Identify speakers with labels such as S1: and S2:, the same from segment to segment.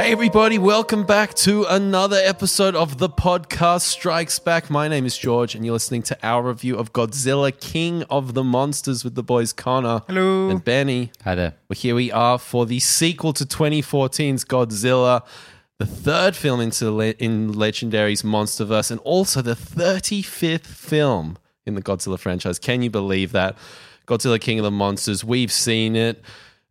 S1: Hey, everybody, welcome back to another episode of the podcast Strikes Back. My name is George, and you're listening to our review of Godzilla King of the Monsters with the boys Connor
S2: Hello.
S1: and Benny.
S3: Hi there.
S1: Well, here we are for the sequel to 2014's Godzilla, the third film into le- in Legendary's MonsterVerse, and also the 35th film in the Godzilla franchise. Can you believe that? Godzilla King of the Monsters, we've seen it.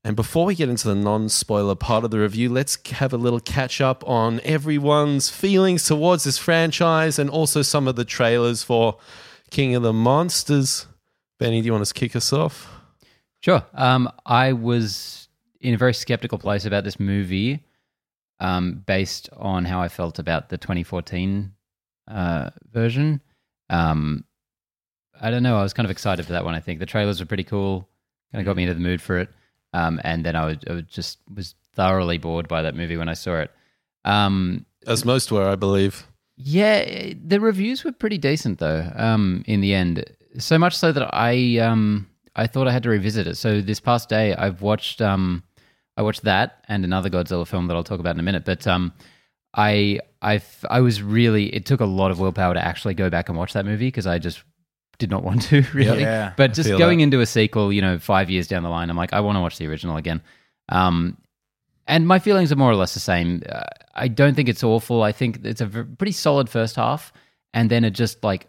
S1: And before we get into the non spoiler part of the review, let's have a little catch up on everyone's feelings towards this franchise and also some of the trailers for King of the Monsters. Benny, do you want to kick us off?
S3: Sure. Um, I was in a very skeptical place about this movie, um, based on how I felt about the 2014 uh, version. Um, I don't know. I was kind of excited for that one. I think the trailers were pretty cool. Kind of got me into the mood for it. Um, and then I, would, I would just was thoroughly bored by that movie when I saw it. Um,
S1: As most were, I believe.
S3: Yeah, the reviews were pretty decent though. Um, in the end, so much so that I um I thought I had to revisit it. So this past day, I've watched um I watched that and another Godzilla film that I'll talk about in a minute. But um, I I I was really it took a lot of willpower to actually go back and watch that movie because I just did not want to really.
S2: Yeah,
S3: but just going
S1: that.
S3: into a sequel, you know, five years down the line, I'm like, I want to watch the original again. Um, and my feelings are more or less the same. Uh, I don't think it's awful. I think it's a v- pretty solid first half, and then it just like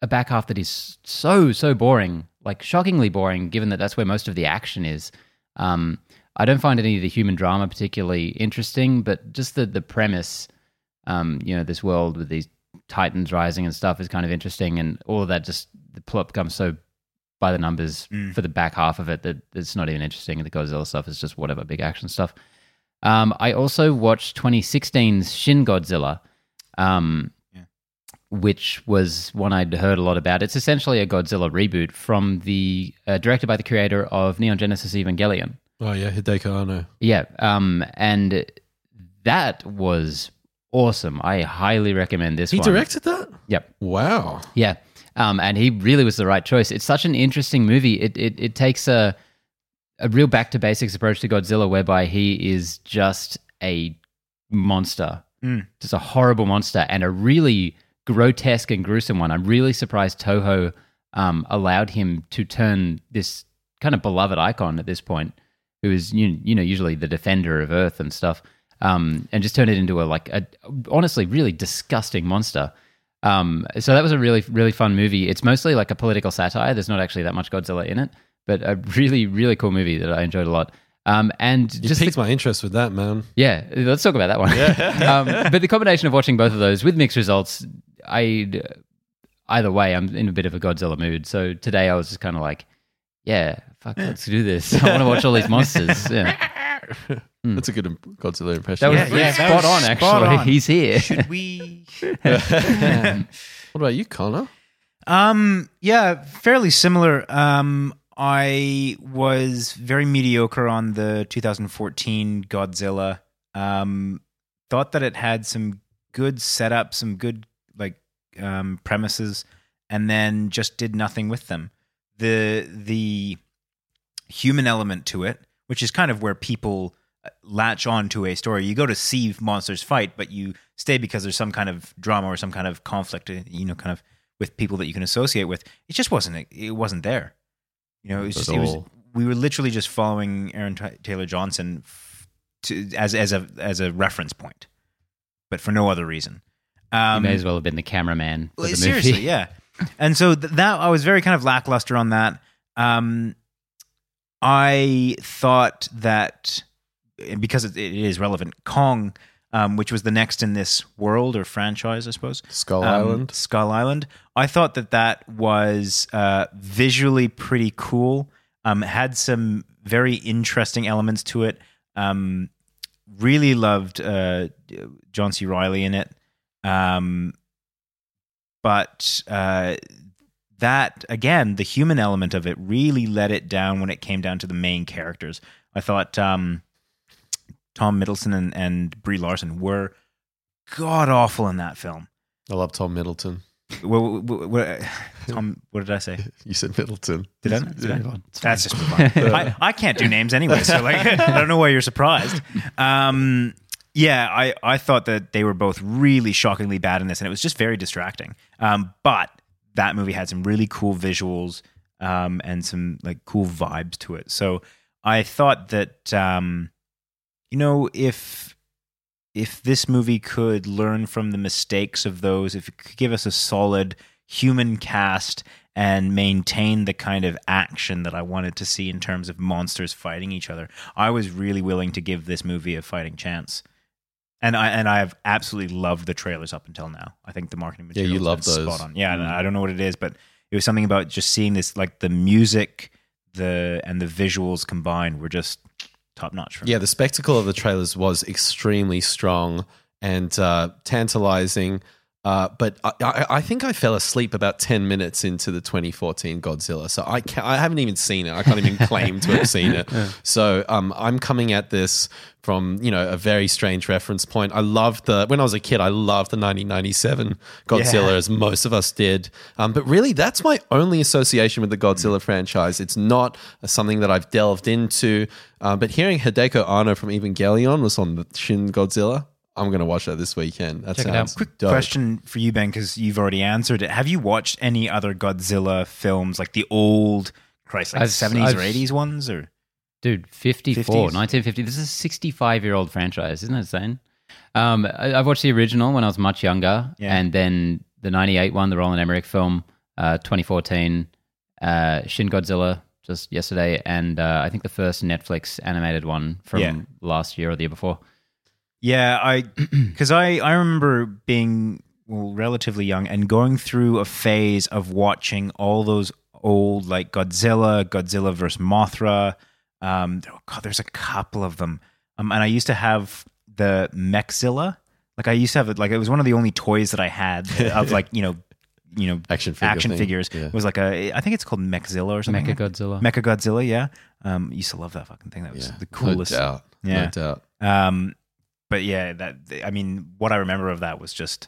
S3: a back half that is so so boring, like shockingly boring, given that that's where most of the action is. Um, I don't find any of the human drama particularly interesting, but just the the premise, um, you know, this world with these titans rising and stuff is kind of interesting, and all of that just the plot becomes so by the numbers for the back half of it that it's not even interesting. The Godzilla stuff is just whatever big action stuff. Um, I also watched 2016's Shin Godzilla, um, which was one I'd heard a lot about. It's essentially a Godzilla reboot from the uh, directed by the creator of Neon Genesis Evangelion.
S1: Oh, yeah, Hideki Anno.
S3: Yeah, um, and that was awesome. I highly recommend this
S1: He
S3: one.
S1: directed that?
S3: Yep.
S1: Wow.
S3: Yeah. Um, and he really was the right choice. It's such an interesting movie. It it, it takes a a real back to basics approach to Godzilla, whereby he is just a monster,
S2: Mm.
S3: just a horrible monster, and a really grotesque and gruesome one. I'm really surprised Toho um, allowed him to turn this kind of beloved icon at this point, who is you, you know usually the defender of Earth and stuff, um, and just turn it into a like a honestly really disgusting monster. Um, so that was a really, really fun movie. It's mostly like a political satire. There's not actually that much Godzilla in it, but a really, really cool movie that I enjoyed a lot. Um, and
S1: You
S3: just the-
S1: my interest with that, man.
S3: yeah, let's talk about that one. um, but the combination of watching both of those with mixed results, I either way, I'm in a bit of a Godzilla mood. So today I was just kind of like, yeah, fuck, let's do this. I want to watch all these monsters. Yeah.
S1: That's a good Godzilla impression.
S3: That was
S2: Yeah, yeah, that
S3: spot
S2: was
S3: on,
S2: spot
S3: actually.
S2: on.
S3: He's here.
S2: Should we?
S1: what about you, Connor?
S2: um, yeah, fairly similar. Um, I was very mediocre on the 2014 Godzilla. Um, thought that it had some good setup, some good like um, premises, and then just did nothing with them. The the human element to it, which is kind of where people uh, latch on to a story. You go to see monsters fight, but you stay because there's some kind of drama or some kind of conflict, uh, you know, kind of with people that you can associate with. It just wasn't. It wasn't there. You know, it was just. It was. We were literally just following Aaron Ty- Taylor Johnson f- to, as as a as a reference point, but for no other reason.
S3: You
S2: Um,
S3: may as well have been the cameraman for
S2: well,
S3: the
S2: seriously,
S3: movie.
S2: yeah. And so th- that I was very kind of lackluster on that. Um, I thought that because it, is relevant, Kong, um, which was the next in this world or franchise, I suppose,
S1: Skull
S2: um,
S1: Island.
S2: Skull Island. I thought that that was uh, visually pretty cool. Um, had some very interesting elements to it. Um, really loved uh, John C. Reilly in it. Um, but uh, that again, the human element of it really let it down when it came down to the main characters. I thought um, Tom Middleton and, and Brie Larson were god awful in that film.
S1: I love Tom Middleton.
S2: What, Tom, what did I say?
S1: You said Middleton.
S2: Did I? Did I?
S3: Move on. It's
S2: That's just. I, I can't do names anyway, so like I don't know why you're surprised. Um, Yeah, I, I thought that they were both really shockingly bad in this, and it was just very distracting. Um, but that movie had some really cool visuals um, and some like cool vibes to it. So I thought that um, you know if if this movie could learn from the mistakes of those, if it could give us a solid human cast and maintain the kind of action that I wanted to see in terms of monsters fighting each other, I was really willing to give this movie a fighting chance. And I and I have absolutely loved the trailers up until now. I think the marketing material Yeah,
S1: you love those.
S2: spot on. Yeah,
S1: Mm.
S2: I don't know what it is, but it was something about just seeing this like the music, the and the visuals combined were just top notch for me.
S1: Yeah, the spectacle of the trailers was extremely strong and uh, tantalizing. Uh, but I, I, I think I fell asleep about 10 minutes into the 2014 Godzilla. So I, I haven't even seen it. I can't even claim to have seen it. So um, I'm coming at this from, you know, a very strange reference point. I loved the, when I was a kid, I loved the 1997 Godzilla,
S2: Yeah.
S1: as most of us did. Um, but really, that's my only association with the Godzilla franchise. It's not something that I've delved into. Uh, but hearing Hideki Anno from Evangelion was on the Shin Godzilla. I'm going to watch that this weekend. That
S3: Check it out.
S2: Quick
S1: dope.
S2: question for you, Ben, because you've already answered it. Have you watched any other Godzilla films, like the old, Christ, like
S3: I've-
S2: seventies or
S3: I've-
S2: eighties ones, or
S3: Dude, 54,
S2: 50s.
S3: 1950. This is a 65 year old franchise, isn't it insane? Um, I, I've watched the original when I was much younger,
S2: Yeah.
S3: and then the 98 one, the Roland Emmerich film, uh, 2014, uh, Shin Godzilla just yesterday, and uh, I think the first Netflix animated one from
S2: Yeah.
S3: last year or the year before.
S2: Yeah, I because I I remember being well, relatively young and going through a phase of watching all those old like Godzilla, Godzilla versus Mothra. Um, oh God, there's a couple of them. Um, and I used to have the Mechzilla. Like I used to have it. Like it was one of the only toys that I had of like you know, you know,
S1: Action figure
S2: action
S1: thing.
S2: figures.
S1: Yeah.
S2: It was like a I think it's called Mechzilla or something.
S3: Mecha Godzilla.
S2: Mecha Godzilla. Yeah. Um, used to love that fucking thing. That was
S1: Yeah,
S2: the coolest.
S1: No doubt.
S2: Yeah.
S1: No doubt.
S2: Um, but yeah, that I mean, what I remember of that was just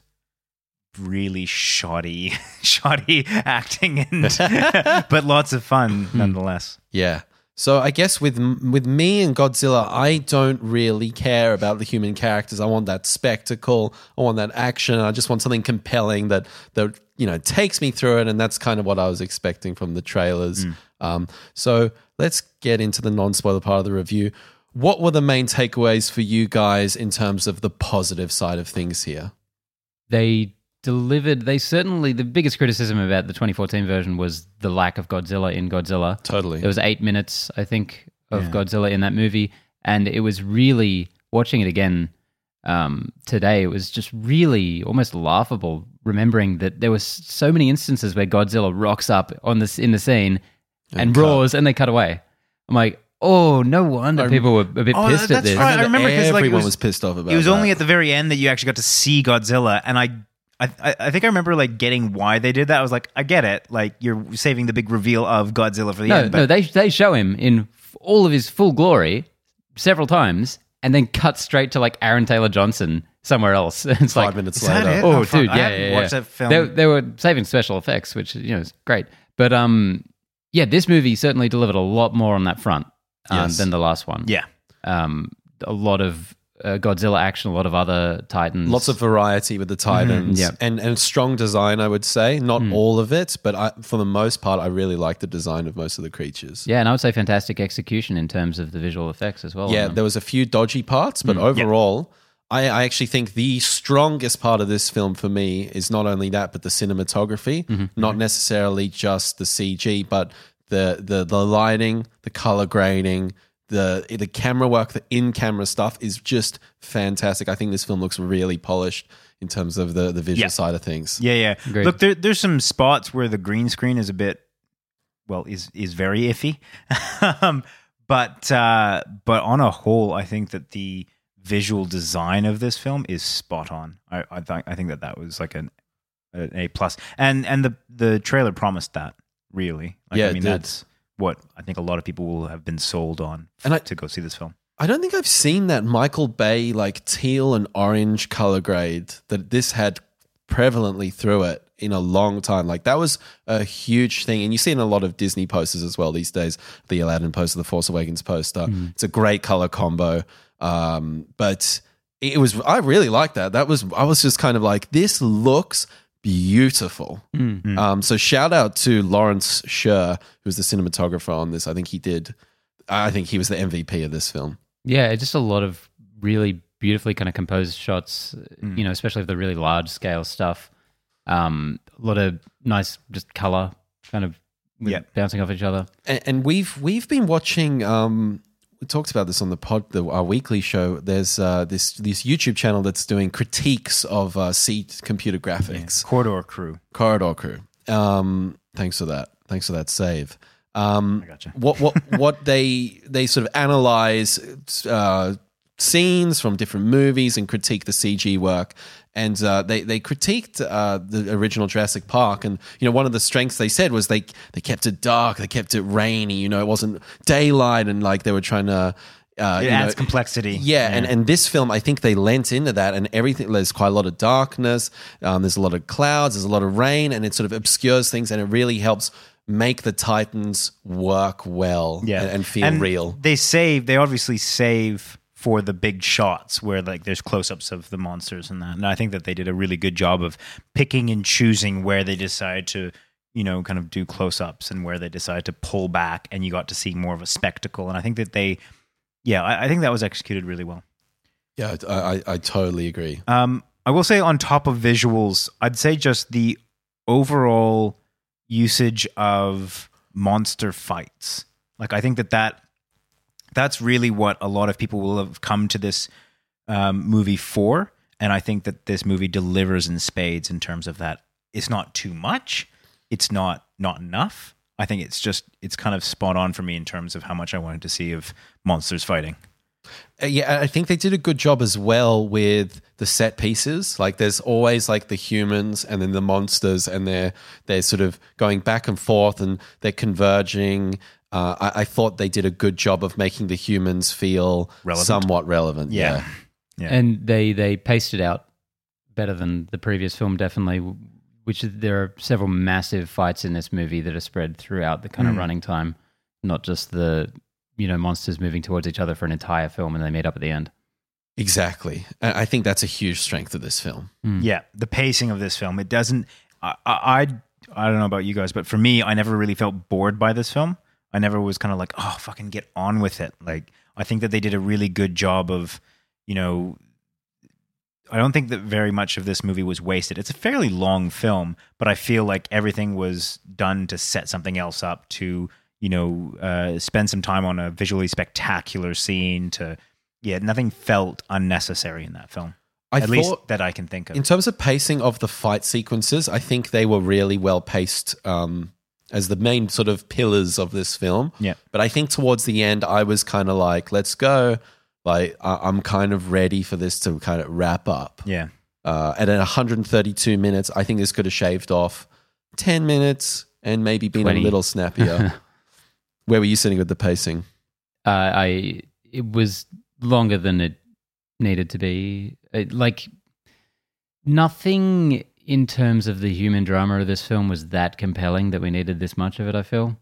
S2: really shoddy, shoddy acting, and but lots of fun nonetheless.
S1: Yeah. So I guess with with me and Godzilla, I don't really care about the human characters. I want that spectacle. I want that action. I just want something compelling that that you know takes me through it, and that's kind of what I was expecting from the trailers. Um, so let's get into the non spoiler part of the review. What were the main takeaways for you guys in terms of the positive side of things here?
S3: they delivered they certainly the biggest criticism about the 2014 version was the lack of godzilla in godzilla
S1: Totally.
S3: there was eight minutes i think of
S2: Yeah.
S3: godzilla in that movie and it was really watching it again um, today it was just really almost laughable remembering that there were so many instances where godzilla rocks up on this in the scene and,
S1: And
S3: roars and they cut away i'm like oh no wonder
S1: I'm-
S3: people were a bit
S2: Oh,
S3: pissed at
S2: that's
S3: this
S2: right. I remember 'cause, like, it
S1: everyone
S2: was-
S1: was, pissed off about.
S2: It It was only at the very end that you actually got to see Godzilla, and I. I, I I think I remember like getting why they did that. I was like, I get it. Like you're saving the big reveal of Godzilla for the
S3: no,
S2: end. But
S3: no, they they show him in f- all of his full glory several times, and then cut straight to like Aaron Taylor Johnson somewhere else. it's
S1: five
S3: like,
S1: minutes
S2: Is that
S1: later.
S2: it?
S3: oh,
S2: Oh, fuck.
S3: dude,
S2: I
S3: yeah,
S2: haven't
S3: yeah,
S2: watched that film.
S3: They, they were saving special effects, which you know is great. But um, yeah, this movie certainly delivered a lot more on that front um,
S1: Yes.
S3: than the last one.
S2: yeah,
S3: um, a lot of uh, Godzilla action, a lot of other Titans.
S1: Lots of variety with the Titans,
S3: yeah.
S1: and and strong design. I would say not all of it, but I, for the most part, I really like the design of most of the creatures.
S3: yeah, and I would say fantastic execution in terms of the visual effects as well.
S1: Yeah, there was a few dodgy parts, but overall, I, I actually think the strongest part of this film for me is not only that, but the cinematography. Not necessarily just the CG, but the the the lighting, the color grading, the the camera work, the in camera stuff is just fantastic. I think this film looks really polished in terms of the the visual
S2: Yeah.
S1: side of things.
S2: yeah, yeah.
S3: Agreed.
S2: Look, there, there's some spots where the green screen is a bit, well, is is very iffy. um, but uh, but on a whole, I think that the visual design of this film is spot on. I I, th- I think that that was like an an A plus, and and the the trailer promised that really. Like,
S1: Yeah,
S2: I mean that's what I think a lot of people will have been sold on
S1: And I-
S2: to go see this film.
S1: I don't think I've seen that Michael Bay like teal and orange color grade that this had prevalently through it in a long time. Like that was a huge thing. And you see in a lot of Disney posters as well these days. The Aladdin poster, the Force Awakens poster. It's a great color combo. Um, but it was I really liked that. That was I was just kind of like this looks beautiful.
S3: Mm.
S1: Um, so shout out to Lawrence Sher, who's the cinematographer on this. I think he did. I think he was the MVP of this film.
S3: Yeah, just a lot of really beautifully kind of composed shots,
S2: Mm.
S3: you know, especially the really large scale stuff. Um, a lot of nice just color kind of with-
S2: Yeah.
S3: bouncing off each other.
S1: And, and we've we've been watching. Um, we talked about this on the pod, the, our weekly show. There's uh, this this YouTube channel that's doing critiques of uh, seat computer graphics.
S2: Corridor Crew.
S1: Corridor Crew. Um, thanks for that. Thanks for that save. Um,
S2: I gotcha.
S1: what what what they they sort of analyze uh, scenes from different movies and critique the CG work. And uh, they they critiqued uh, the original Jurassic Park, and you know one of the strengths they said was they they kept it dark, they kept it rainy. You know, it wasn't daylight, and like they were trying to. Uh,
S2: It
S1: you
S2: adds
S1: know,
S2: complexity.
S1: yeah, and, and this film, I think they lent into that, and everything. There's quite a lot of darkness. Um, there's a lot of clouds. There's a lot of rain, and it sort of obscures things, and it really helps make the Titans work well
S2: yeah,
S1: and, and feel real.
S2: They save. They obviously save for the big shots where like there's close-ups of the monsters and that. And I think that they did a really good job of picking and choosing where they decide to, you know, kind of do close-ups and where they decide to pull back, and you got to see more of a spectacle. And I think that they, yeah, I, I think that was executed really well.
S1: Yeah, I, I, I totally agree.
S2: Um, I will say on top of visuals, I'd say just the overall usage of monster fights. Like I think that that that's really what a lot of people will have come to this um, movie for, and I think that this movie delivers in spades in terms of that. It's not too much. It's not not enough. I think it's just it's kind of spot on for me in terms of how much I wanted to see of monsters fighting.
S1: Uh, yeah, I think they did a good job as well with the set pieces. Like, there's always like the humans and then the monsters, and they're they're sort of going back and forth, and they're converging. Uh, I, I thought they did a good job of making the humans feel
S2: Relevant.
S1: somewhat relevant.
S2: Yeah. Yeah.
S3: And they they paced it out better than the previous film, definitely. Which is, there are several massive fights in this movie that are spread throughout the kind of
S2: Mm.
S3: running time, not just the you know monsters moving towards each other for an entire film and they meet up at the end.
S1: Exactly. I I think that's a huge strength of this film.
S2: Yeah, the pacing of this film. It doesn't. I, I I I don't know about you guys, but for me, I never really felt bored by this film. I never was kind of like, oh, fucking get on with it. Like, I think that they did a really good job of, you know, I don't think that very much of this movie was wasted. It's a fairly long film, but I feel like everything was done to set something else up to, you know, uh, spend some time on a visually spectacular scene. To, yeah, nothing felt unnecessary in that film.
S1: I
S2: At least that I can think of.
S1: in terms of pacing of the fight sequences, I think they were really well paced um, as the main sort of pillars of this film.
S2: Yeah.
S1: But I think towards the end, I was kind of like, let's go. Like, I- I'm kind of ready for this to kind of wrap up.
S2: Yeah.
S1: Uh, and at 132 minutes, I think this could have shaved off 10 minutes and maybe been
S3: 20.
S1: a little snappier. Where were you sitting with the pacing?
S3: uh, I it was longer than it needed to be. It, like nothing in terms of the human drama of this film was that compelling that we needed this much of it. I feel.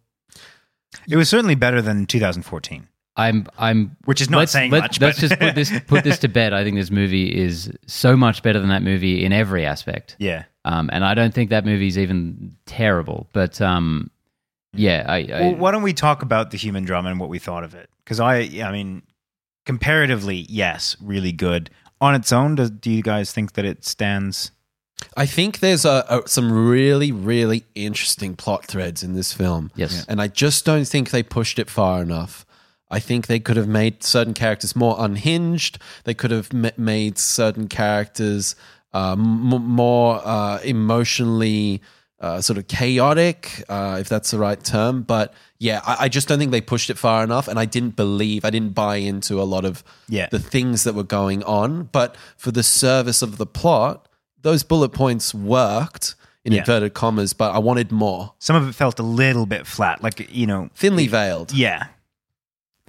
S2: It was certainly better than 2014,
S3: I'm I'm
S2: which is not
S3: let's,
S2: saying
S3: let-
S2: much.
S3: Let's just put this put this to bed. I think this movie is so much better than that movie in every aspect.
S2: yeah.
S3: Um, and I don't think that movie's even terrible. But um, yeah, I, I
S2: Well, why don't we talk about the human drama and what we thought of it? Because I, I mean, comparatively, yes, really good. On its own, does, do you guys think that it stands?
S1: I think there's a, a, some really, really interesting plot threads in this film.
S3: yes,
S1: And I just don't think they pushed it far enough. I think they could have made certain characters more unhinged. They could have m- made certain characters uh, m- more uh, emotionally uh, sort of chaotic, uh, if that's the right term. But yeah, I, I just don't think they pushed it far enough. And I didn't believe, I didn't buy into a lot of
S2: Yeah.
S1: the things that were going on. But for the service of the plot, those bullet points worked in
S2: Yeah.
S1: inverted commas, but I wanted more.
S2: Some of it felt a little bit flat, like you know,
S1: Thinly veiled.
S2: yeah.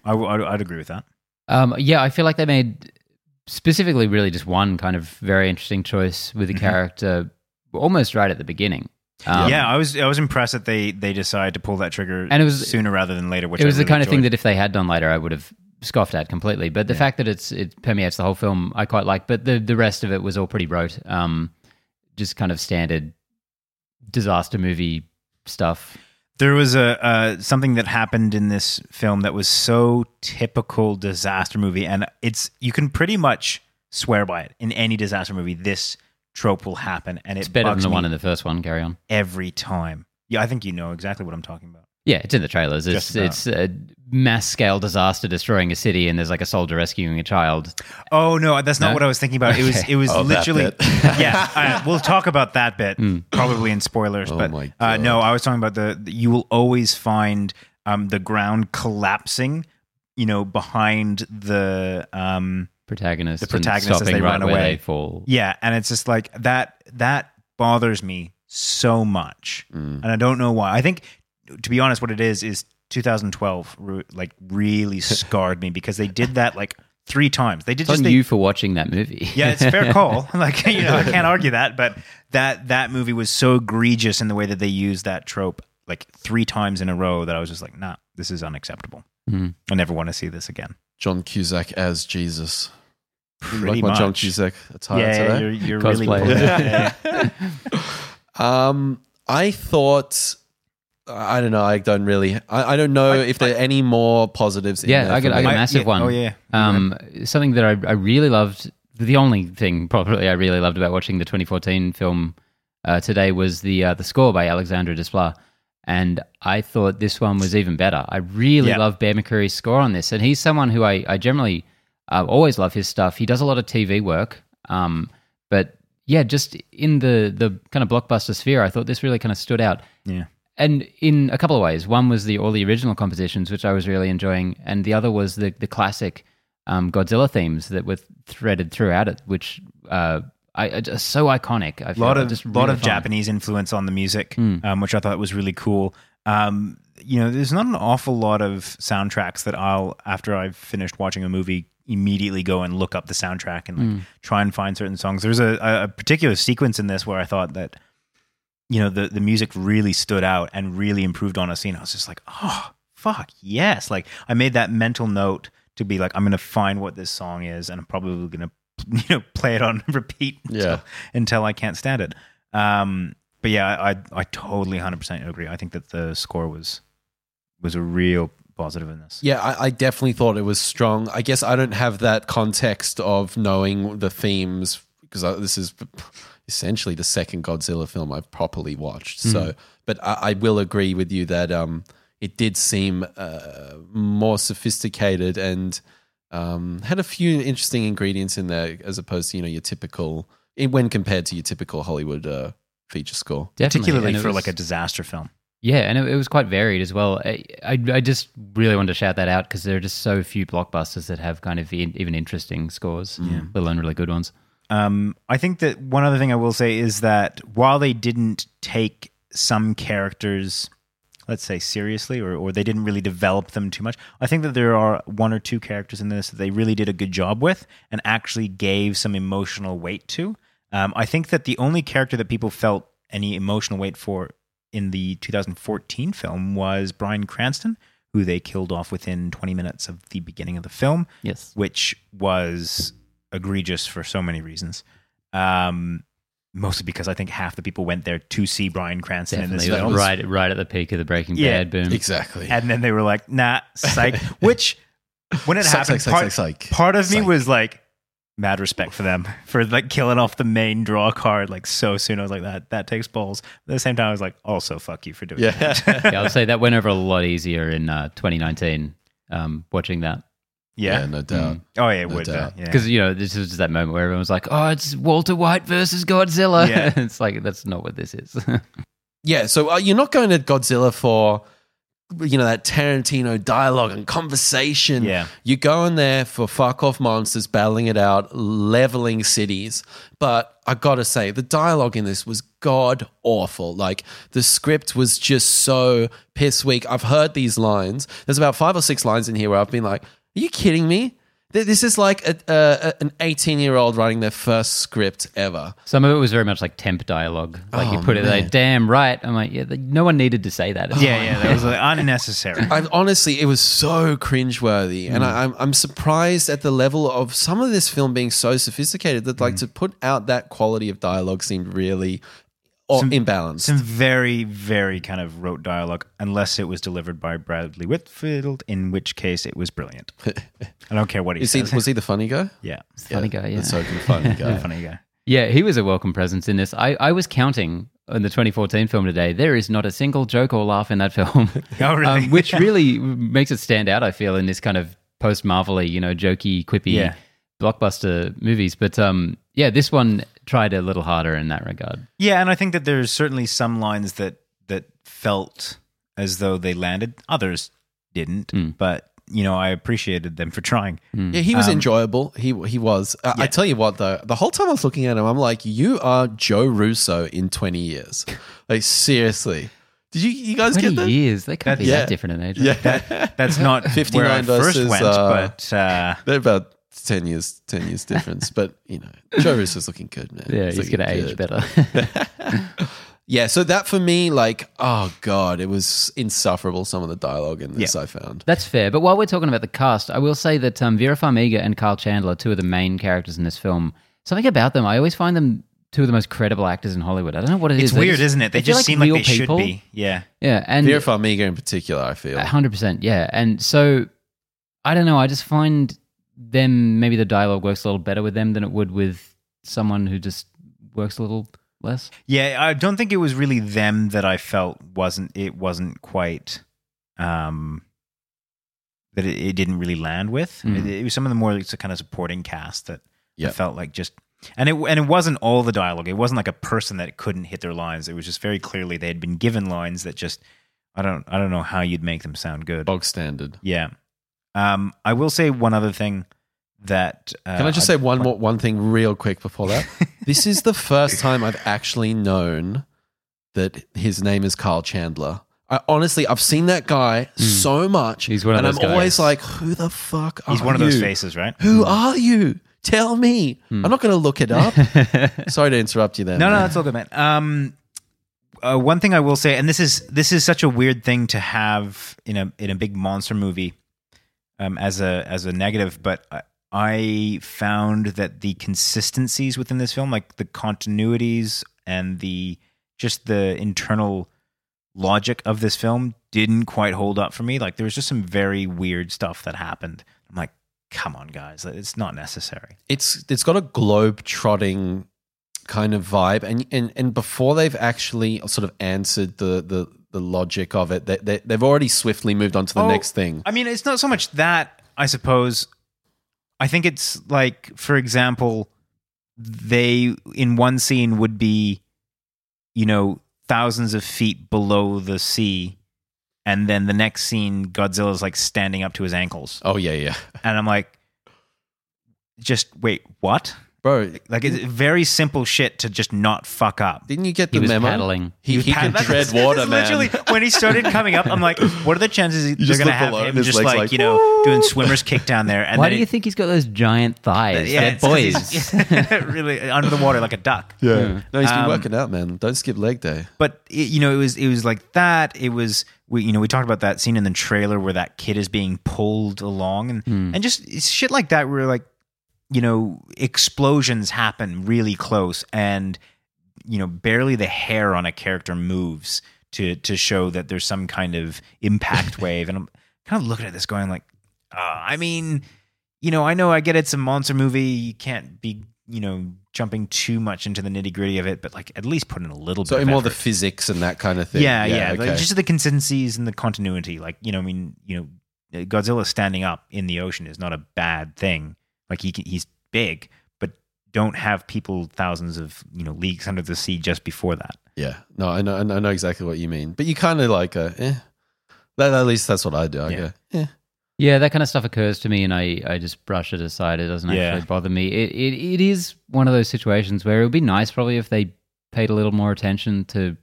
S2: I, w- I'd, I'd agree with that.
S3: Um, yeah, I feel like they made specifically really just one kind of very interesting choice with the
S2: Mhm.
S3: character almost right at the beginning. Um,
S2: yeah, I was I was impressed that they they decided to pull that trigger
S3: And it was-
S2: sooner rather than later. Which
S3: it was
S2: I
S3: the
S2: really
S3: kind of thing that if they had done later, I would have scoffed at completely. But the fact that it's it permeates the whole film, I quite like. But the the rest of it was all pretty rote, um, just kind of standard disaster movie stuff.
S2: There was a uh, something that happened in this film that was so typical disaster movie, and it's you can pretty much swear by it in any disaster movie. This trope will happen, and
S3: It's
S2: it
S3: better than the one in the first one. Carry on.
S2: every time. Yeah, I think you know exactly what I'm talking about.
S3: Yeah, it's in the trailers. It's
S2: Just about.
S3: it's a mass scale disaster destroying a city, and there's like a soldier rescuing a child.
S2: Oh no, that's not
S3: No?
S2: what I was thinking about. It was
S3: Okay.
S2: it was
S1: Oh, that
S2: literally
S1: bit.
S2: yeah. Uh, we'll talk about that bit probably in spoilers.
S1: Oh
S2: but
S1: my
S2: uh, no, I was talking about the, the- you will always find um, the ground collapsing. You know, behind the um,
S3: Protagonist,
S2: The protagonists as
S3: stopping
S2: they
S3: right
S2: run
S3: where
S2: away.
S3: they fall.
S2: yeah, and it's just like that. That bothers me so much, and I don't know why. I think, to be honest, what it is is 2012 re- like really scarred me because they did that like three times. They did
S3: It's on
S2: just they,
S3: you for watching that movie.
S2: Yeah, it's a fair call. Like you know, I can't argue that. But that that movie was so egregious in the way that they used that trope like three times in a row that I was just like, nah, this is unacceptable.
S3: Mhm.
S2: I never want to see this again.
S1: John Cusack as Jesus. You
S2: Pretty
S1: like my John
S2: much.
S1: Cusack attire
S2: yeah,
S1: today?
S2: you're, you're really
S3: Cosplay.
S2: Yeah, yeah.
S1: Um, I thought. I don't know. I don't really. I, I don't know if there are any more positives. In
S3: Yeah,
S1: there
S3: I got, I got a
S1: me.
S3: massive
S2: yeah,
S3: one.
S2: oh, yeah.
S3: Um, something that I, I really loved. The only thing probably I really loved about watching the 2014 film uh, today was the uh, the score by Alexandre Desplat, and I thought this one was even better. I really
S2: Yeah.
S3: love Bear McCreary's score on this, and he's someone who I, I generally uh, always love his stuff. He does a lot of TV work, um, but yeah, just in the the kind of blockbuster sphere, I thought this really kind of stood out
S2: yeah.
S3: And in a couple of ways. One was the all the original compositions, which I was really enjoying, and the other was the the classic um, Godzilla themes that were threaded throughout it, which uh, I, are just so iconic. I
S2: A
S3: feel
S2: lot of
S3: just
S2: lot of
S3: fun.
S2: Japanese influence on the music,
S3: Mm.
S2: um, which I thought was really cool. Um, you know, there's not an awful lot of soundtracks that I'll after I've finished watching a movie immediately go and look up the soundtrack and like
S3: Mm.
S2: try and find certain songs. There's a- a particular sequence in this where I thought that you know the the music really stood out and really improved on a scene. I was just like, oh fuck yes! Like I made that mental note to be like, I'm gonna find what this song is, and I'm probably gonna you know play it on repeat until,
S1: Yeah.
S2: until I can't stand it. Um, but yeah, I I, I totally 100 percent agree. I think that the score was was a real positive in this.
S1: Yeah, I, I definitely thought it was strong. I guess I don't have that context of knowing the themes because I, this is essentially the second Godzilla film I've properly watched. So, but I, I will agree with you that um, it did seem uh, more sophisticated and um, had a few interesting ingredients in there as opposed to you know your typical when compared to your typical Hollywood uh, feature score.
S3: Definitely.
S2: particularly
S3: And
S2: for
S3: was-
S2: like a disaster film.
S3: Yeah, and it, it was quite varied as well. I, I, I just really wanted to shout that out because there are just so few blockbusters that have kind of in, even interesting scores, let alone really good ones.
S2: Um, I think that one other thing I will say is that while they didn't take some characters, let's say seriously, or, or they didn't really develop them too much, I think that there are one or two characters in this that they really did a good job with and actually gave some emotional weight to. Um, I think that the only character that people felt any emotional weight for in the 2014 film was Bryan Cranston, who they killed off within 20 minutes of the beginning of the film
S3: Yes.
S2: which was egregious for so many reasons. Um, mostly because I think half the people went there to see Bryan Cranston in this film.
S3: Right, right at the peak of the Breaking
S2: Yeah.
S3: Bad boom.
S1: Exactly.
S2: And then they were like, nah, psych. Which, when it
S1: Psych,
S2: happened,
S1: psych,
S2: part,
S1: psych, psych.
S2: part of me
S1: Psych.
S2: was like, mad respect for them for like killing off the main draw card like so soon. I was like, that that takes balls. At the same time, I was like, also fuck you for doing that.
S1: Yeah.
S3: yeah, I'll say that went over a lot easier in uh, 2019. Um, watching that
S2: Yeah.
S1: yeah, no doubt.
S2: Oh yeah, it
S1: No
S2: would. uh, yeah.
S3: because you know this was just that moment where everyone was like, "Oh, it's Walter White versus Godzilla."
S2: Yeah.
S3: it's like that's not what this is.
S1: Yeah, so uh, you're not going to Godzilla for you know that Tarantino dialogue and conversation.
S2: Yeah.
S1: you're going there for fuck off monsters battling it out, leveling cities. But I gotta say, the dialogue in this was god awful. Like the script was just so piss weak. I've heard these lines. There's about five or six lines in here where I've been like, "Are you kidding me?" This is like a, a, a- an 18 year old writing their first script ever.
S3: Some of it was very much like temp dialogue. Like you
S1: Oh,
S3: put it
S1: man.
S3: like, damn right. I'm like, yeah, the- no one needed to say that. It's
S2: Yeah, yeah, that was like, unnecessary.
S1: I honestly, it was so cringeworthy, and hmm. I, I'm I'm surprised at the level of some of this film being so sophisticated that like hmm. to put out that quality of dialogue seemed really or
S2: Some-
S1: imbalanced.
S2: Some very, very kind of rote dialogue, unless it was delivered by Bradley Whitford, in which case it was brilliant. I don't care what he
S1: Is he,
S2: says.
S1: was he the funny guy?
S2: yeah,
S3: Funny guy, yeah.
S1: the token funny guy.
S2: funny guy.
S3: Yeah, he was a welcome presence in this. I, I was counting in the 2014 film today. There is not a single joke or laugh in that film,
S2: Oh, really?
S3: um, which really makes it stand out. I feel in this kind of post Marvel-y, you know, jokey, quippy
S2: Yeah.
S3: blockbuster movies. But um, yeah, this one tried a little harder in that regard.
S2: Yeah, and I think that there's certainly some lines that that felt as though they landed. Others didn't,
S3: Mm.
S2: but you know, I appreciated them for trying.
S1: Yeah, he was
S2: Um,
S1: enjoyable. He he was. Uh, I tell you what, though, the whole time I was looking at him, I'm like, you are Joe Russo in 20 years. Like seriously, did you you guys get that?
S3: years. They can't be
S1: Yeah.
S3: that different in age. right?
S1: Yeah,
S2: That's not
S1: 59
S2: where I first went,
S1: uh,
S2: but uh,
S1: they're about 10 years 10 years difference. but you know, Joe Russo's looking good, man.
S3: Yeah, he's
S1: looking
S3: going to age better.
S1: Yeah, so that for me, like, oh god, it was insufferable. Some of the dialogue in this,
S2: Yeah.
S1: I found.
S3: That's fair. But while we're talking about the cast, I will say that um, Vera Farmiga and Kyle Chandler, two of the main characters in this film, something about them, I always find them two of the most credible actors in Hollywood. I don't know what it is.
S2: it's
S3: They
S2: weird,
S3: just-
S2: isn't it? They,
S3: feel
S2: just seem like
S3: real
S2: they
S3: people.
S2: should be. Yeah.
S3: Yeah, and
S1: Vera Farmiga in particular, I feel.
S3: hundred percent, yeah. And so I don't know. I just find them maybe the dialogue works a little better with them than it would with someone who just works a little less.
S2: Yeah, I don't think it was really them that I felt wasn't it wasn't quite um that it, it didn't really land with.
S3: Mhm.
S2: It, it was some of the more like, kind of supporting cast that
S1: Yeah.
S2: I felt like just and it and it wasn't all the dialogue. It wasn't like a person that couldn't hit their lines. It was just very clearly they had been given lines that just I don't I don't know how you'd make them sound good.
S1: Bog standard.
S2: Yeah. Um I will say one other thing that uh,
S1: Can I just say one more one thing real quick before that? this is the first time I've actually known that his name is Kyle Chandler. I honestly, I've seen that guy so much.
S3: He's one of
S1: and
S3: those
S1: I'm always like, "Who the fuck are you?
S2: He's one of those
S1: you?
S2: faces, right?
S1: Who are you? Tell me. I'm not going to look it up." Sorry to interrupt you there.
S2: No, no,
S1: man.
S2: that's all good, man. Um, uh, one thing I will say, and this is this is such a weird thing to have in a in a big monster movie, um, as a as a negative, but I, I found that the consistencies within this film, like the continuities and the just the internal logic of this film, didn't quite hold up for me. Like there was just some very weird stuff that happened. I'm like, come on, guys, it's not necessary.
S1: it's it's got a globe trotting kind of vibe and and and before they've actually sort of answered the the the logic of it they, they, they've already swiftly moved on to the
S2: Oh,
S1: next thing
S2: I mean, it's not so much that, I suppose. I think it's like, for example, they in one scene would be, you know, thousands of feet below the sea. And then the next scene, Godzilla's like standing up to his ankles.
S1: oh yeah yeah
S2: And I'm like, just wait, what?
S1: Bro
S2: Like, it's very simple shit to just not fuck up.
S1: didn't you get
S3: he
S1: the
S3: was
S1: memo
S3: paddling.
S1: he, he can
S2: That's-
S1: tread
S2: that's
S1: water man
S2: Literally, when he started coming up, I'm like, what are the chances they're
S1: just
S2: going to
S1: look
S2: have
S1: below
S2: him
S1: and his
S2: just
S1: legs
S2: like,
S1: like,
S2: you know, doing swimmer's kick down there? And
S3: Why
S2: then
S3: do
S2: it-
S3: you think he's got those giant thighs? They're
S2: it's 'cause
S3: boys.
S2: he's- really under the water like a duck.
S1: yeah no he's been
S2: Um,
S1: working out man don't skip leg day
S2: But it, you know, it was it was like that. It was we you know we talked about that scene in the trailer where that kid is being pulled along and and just it's shit like that where like you know explosions happen really close and you know barely the hair on a character moves to to show that there's some kind of impact wave and I'm kind of looking at this going like uh, I mean you know I know I get it's a monster movie you can't be you know jumping too much into the nitty gritty of it but like at least put in a little
S1: so
S2: bit of
S1: more the physics and that kind of thing
S2: Yeah, yeah.
S1: okay.
S2: Like, just the consistencies and the continuity. Like, you know, I mean, you know, Godzilla standing up in the ocean is not a bad thing. Like he can- he's big, but don't have people thousands of you know leagues under the sea just before that.
S1: yeah no I know I know exactly what you mean but you kind of like uh, eh. that, at least that's what I do I
S2: Yeah.
S1: go eh.
S3: Yeah, that kind of stuff occurs to me, and I, I just brush it aside. It doesn't
S2: Yeah.
S3: actually bother me. It, it it is one of those situations where it would be nice probably if they paid a little more attention to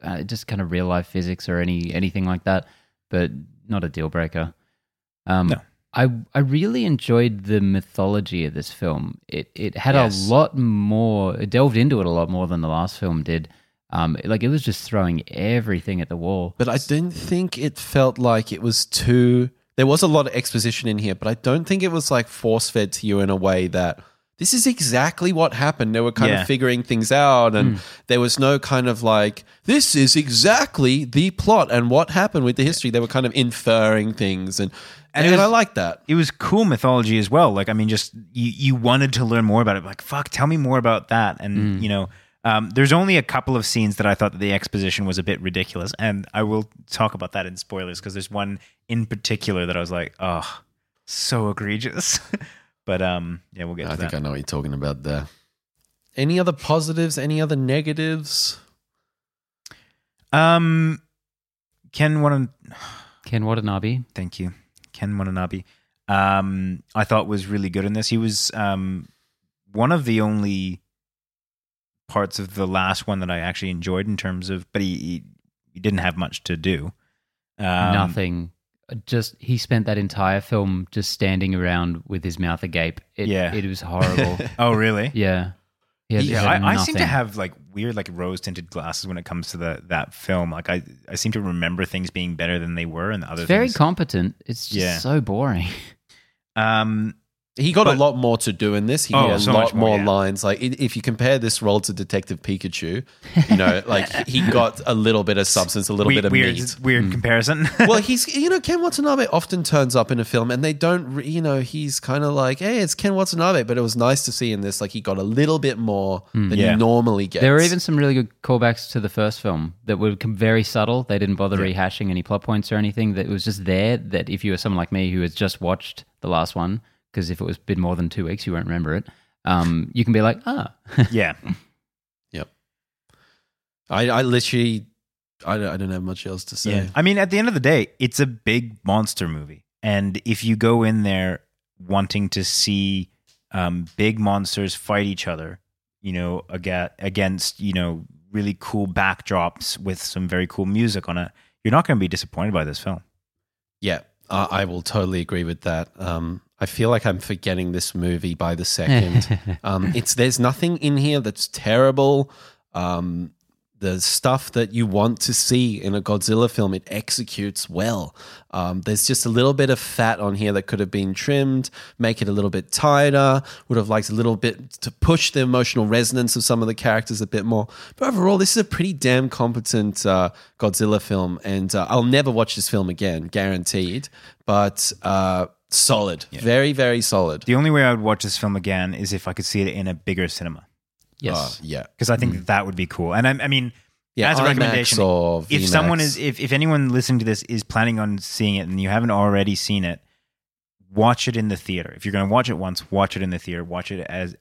S3: uh, just kind of real life physics or any anything like that, but not a deal breaker. Um,
S2: No.
S3: I I really enjoyed the mythology of this film. It it had
S1: Yes.
S3: a lot more. It delved into it a lot more than the last film did. Um, like it was just throwing everything at the wall.
S1: But I didn't think it felt like it was too. There was a lot of exposition in here, but I don't think it was like force fed to you in a way that this is exactly what happened. They were kind
S2: Yeah.
S1: of figuring things out, and there was no kind of like, this is exactly the plot and what happened with the history. They were kind of inferring things, and and,
S2: it was-
S1: I like that.
S2: it was cool mythology as well. Like, I mean, just you, you wanted to learn more about it. Like, fuck, tell me more about that. And you know, um, there's only a couple of scenes that I thought that the exposition was a bit ridiculous, and I will talk about that in spoilers because there's one in particular that I was like, oh, so egregious. but um, yeah, we'll get to
S1: I think
S2: that.
S1: I know what you're talking about there. Any other positives? Any other negatives?
S2: Um, Ken Watanabe,
S3: Ken Watanabe.
S2: thank you, Ken Watanabe. Um, I thought was really good in this. He was um one of the only parts of the last one that I actually enjoyed in terms of, but he he, he didn't have much to do. Um,
S3: Nothing. Just he spent that entire film just standing around with his mouth agape. It,
S2: Yeah.
S3: it was horrible.
S2: Oh, really?
S3: yeah, he
S2: Yeah, I, I seem to have like weird, like rose tinted glasses when it comes to the that film. Like I, I seem to remember things being better than they were, and the other
S3: It's very
S2: things.
S3: competent. It's just
S2: Yeah.
S3: so boring.
S2: um,
S1: He got
S2: But-
S1: a lot more to do in this. He
S2: Oh,
S1: had a
S2: so
S1: lot
S2: much more,
S1: more,
S2: yeah.
S1: lines. Like if you compare this role to Detective Pikachu, you know, like he got a little bit of substance, a little
S2: weird,
S1: bit of
S2: weird,
S1: meat.
S2: weird hmm. comparison.
S1: well, he's you know Ken Watanabe often turns up in a film, and they don't re- you know he's kind of like hey it's Ken Watanabe, but it was nice to see in this like he got a little bit more hmm. than
S2: Yeah.
S1: you normally get.
S3: There were even some really good callbacks to the first film that were very subtle. They didn't bother rehashing any plot points or anything. That was just there. That if you were someone like me who has just watched the last one, because if it was been more than two weeks, you won't remember it. Um, you can be like, ah,
S2: yeah, yep.
S1: I, I literally I don't, I don't have much else to say.
S2: yeah. I mean, at the end of the day, it's a big monster movie, and if you go in there wanting to see um, big monsters fight each other, you know, aga- against you know really cool backdrops with some very cool music on it, you're not going to be disappointed by this film.
S1: Yeah, I, I will totally agree with that. Um, I feel like I'm forgetting this movie by the second. um, it's there's nothing in here that's terrible. Um, the stuff that you want to see in a Godzilla film, it executes well. Um, there's just a little bit of fat on here that could have been trimmed, make it a little bit tighter. Would have liked a little bit to push the emotional resonance of some of the characters a bit more. But overall, this is a pretty damn competent uh, Godzilla film, and uh, I'll never watch this film again, guaranteed. But uh, solid, very, very solid.
S2: The only way I would watch this film again is if I could see it in a bigger cinema.
S3: yes,
S1: Uh, yeah.
S2: because I think that, that would be cool. And I, I mean,
S1: Yeah,
S2: as a
S1: IMAX
S2: recommendation, if someone is, if, if anyone listening to this is planning on seeing it and you haven't already seen it, watch it in the theater. If you're going to watch it once, watch it in the theater. Watch it as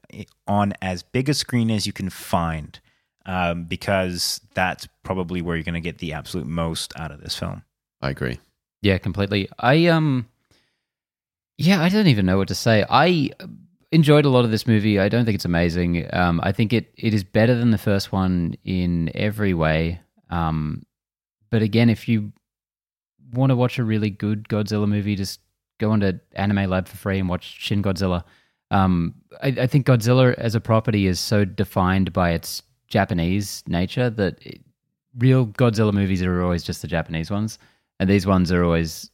S2: on as big a screen as you can find, um, because that's probably where you're going to get the absolute most out of this film.
S1: I agree.
S3: yeah, completely. I um, yeah, I don't even know what to say. I enjoyed a lot of this movie. I don't think it's amazing. Um, I think it it is better than the first one in every way. Um, but again, if you want to watch a really good Godzilla movie, just go onto Anime Lab for free and watch Shin Godzilla. Um, I, I think Godzilla as a property is so defined by its Japanese nature that it, real Godzilla movies are always just the Japanese ones, and these ones are always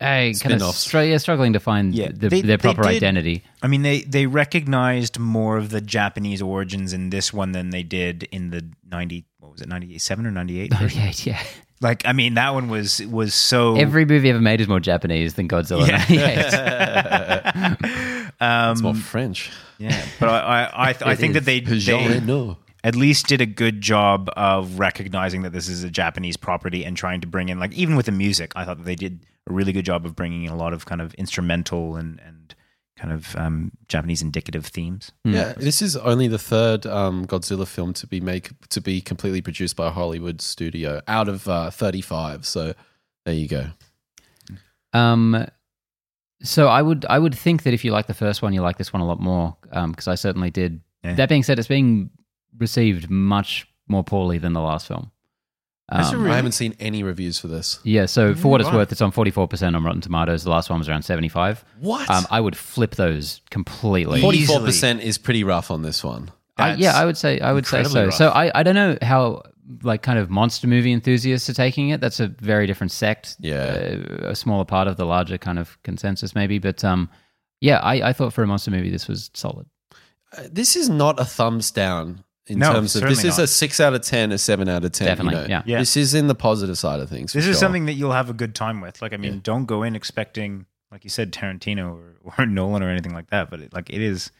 S3: hey, kind of str- yeah, struggling to find
S2: Yeah,
S3: the,
S2: they-
S3: their proper
S2: did-
S3: identity.
S2: I mean, they they recognized more of the Japanese origins in this one than they did in the ninety. What was it, ninety seven or ninety eight?
S3: Oh, yeah, yeah.
S2: Like, I mean, that one was was so
S3: Every movie ever made is more Japanese than Godzilla.
S2: Yeah. um,
S1: It's more French.
S2: yeah, but I I, I, I
S3: It
S2: think that
S3: is.
S2: they,
S1: Jean
S2: they
S1: Reno.
S2: At least did a good job of recognizing that this is a Japanese property and trying to bring in like even with the music. I thought that they did a really good job of bringing in a lot of kind of instrumental and and kind of um, Japanese indicative themes.
S1: Yeah, this is only the third um, Godzilla film to be make to be completely produced by a Hollywood studio out of uh, 35. So there you go.
S3: Um, so I would I would think that if you like the first one, you like this one a lot more because I certainly did.
S2: Yeah.
S3: That being said, it's being received much more poorly than the last film. Um,
S1: I haven't seen any reviews for this.
S3: yeah, so for what it's worth, it's on 44% on Rotten Tomatoes. The last one was around 75.
S1: What?
S3: Um, I would flip those completely.
S1: Forty-four percent is pretty rough on this one.
S3: I, yeah, I would say I would say
S2: incredibly
S3: so.
S2: rough.
S3: So I, I don't know how like kind of monster movie enthusiasts are taking it. That's a very different sect.
S1: Yeah.
S3: uh, a smaller part of the larger kind of consensus maybe. But um, yeah, I, I thought for a monster movie this was solid.
S1: Uh, This is not a thumbs down in
S2: No,
S1: terms of this is
S2: not.
S1: a six out of ten, a seven out of ten. you
S3: Definitely,
S1: know.
S3: yeah.
S2: Yeah.
S1: This is in the positive side of things.
S2: This is
S1: sure.
S2: something that you'll have a good time with. Like, I mean,
S1: Yeah.
S2: don't go in expecting, like you said, Tarantino or, or Nolan or anything like that. But it, like, it is,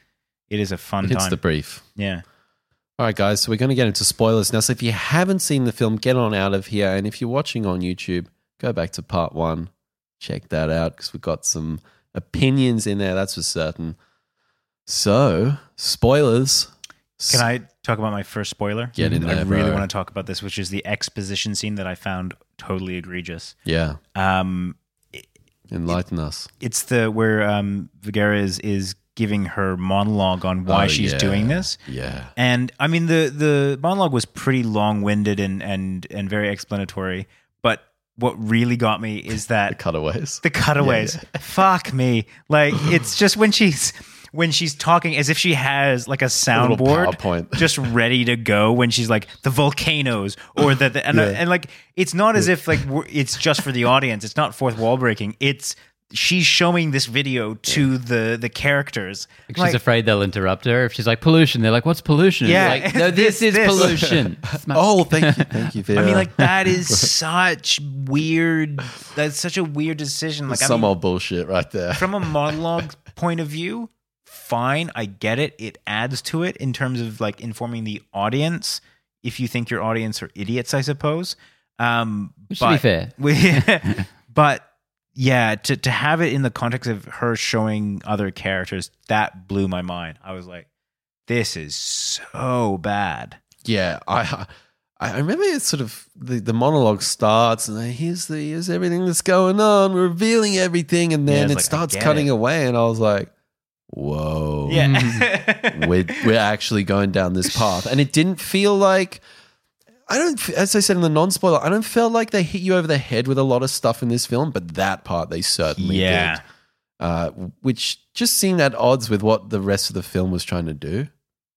S2: it is a fun
S1: It hits the brief.
S2: yeah.
S1: All right, guys. So we're going to get into spoilers now. So if you haven't seen the film, get on out of here. And if you're watching on YouTube, go back to part one. Check that out because we've got some opinions in there. That's for certain. So spoilers.
S2: Can I talk about my first spoiler?
S1: Get in there.
S2: I really
S1: bro.
S2: want to talk about this, which is the exposition scene that I found totally egregious.
S1: Yeah,
S2: Um,
S1: enlighten us.
S2: it's the where um Vigera is is giving her monologue on why
S1: Oh,
S2: she's
S1: yeah.
S2: doing this.
S1: Yeah.
S2: And I mean the the monologue was pretty long winded and and and very explanatory. But what really got me is that
S1: The
S2: that
S1: cutaways.
S2: the cutaways. Fuck me. Like it's just when she's when she's talking as if she has like a soundboard
S1: PowerPoint.
S2: just ready to go when she's like the volcanoes or the, the and, uh,
S1: Yeah.
S2: and like it's not as if like we're, it's just for the audience. It's not fourth wall breaking. It's she's showing this video to the the characters.
S3: Like, She's
S2: Like,
S3: afraid they'll interrupt her if she's like pollution. They're like, "What's pollution?"
S2: Yeah.
S3: Like, no, this,
S2: This-
S3: is
S2: this.
S3: pollution. Smash.
S1: Oh, thank you, thank you. Vera.
S2: I mean, like that is such weird. That's such a weird decision. Like I
S1: some
S2: mean,
S1: old bullshit right there.
S2: from a monologue point of view, fine. I get it. It adds to it in terms of like informing the audience. If you think your audience are idiots, I suppose. Um,
S3: Which, to be fair.
S2: we- but yeah, to to have it in the context of her showing other characters, that blew my mind. I was like, this is so bad.
S1: Yeah, I I remember it's sort of the, the monologue starts and then here's the here's everything that's going on, revealing everything, and then
S2: it's
S1: it
S2: like,
S1: starts cutting
S2: it.
S1: away, and I was like, whoa,
S2: Yeah.
S1: we're we're actually going down this path, and it didn't feel like. I don't, as I said in the non spoiler, I don't feel like they hit you over the head with a lot of stuff in this film, but that part they certainly
S2: Yeah.
S1: did. Uh, which just seemed at odds with what the rest of the film was trying to do.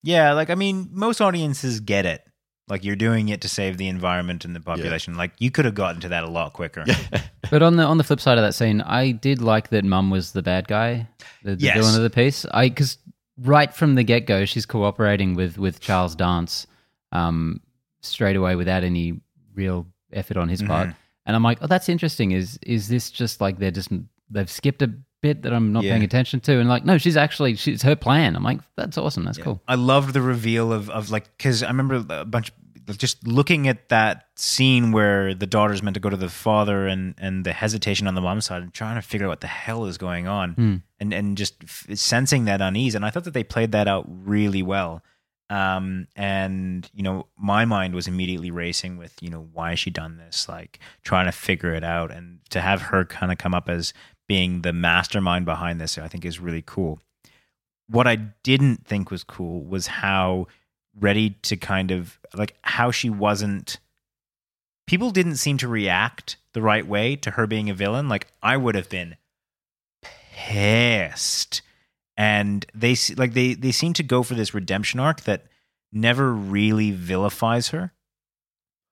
S2: Yeah, like I mean, most audiences get it. Like you're doing it to save the environment and the population. Like you could have gotten to that a lot quicker.
S3: But on the on the flip side of that scene, I did like that Mum was the bad guy, the, the
S2: Yes.
S3: villain of the piece. I because right from the get go, she's cooperating with with Charles Dance, um, straight away without any real effort on his part. And I'm like, oh, that's interesting. Is is this just like they're just they've skipped a bit that I'm not
S2: Yeah.
S3: paying attention to? And like, no, she's actually she's her plan. I'm like, that's awesome. That's cool.
S2: I loved the reveal of of like because I remember a bunch just looking at that scene where the daughter's meant to go to the father and and the hesitation on the mom's side and trying to figure out what the hell is going on and and just f- sensing that unease and I thought that they played that out really well. Um and you know my mind was immediately racing with you know why has she done this like trying to figure it out and to have her kind of come up as being the mastermind behind this I think is really cool. What I didn't think was cool was how ready to kind of like how she wasn't people didn't seem to react the right way to her being a villain. Like I would have been pissed. And they like they they seem to go for this redemption arc that never really vilifies her.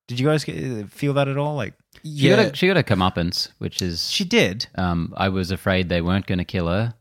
S2: Did you guys feel that at all? Like
S3: She got a, she got a comeuppance, which is
S2: she did
S3: Um, I was afraid they weren't going to kill her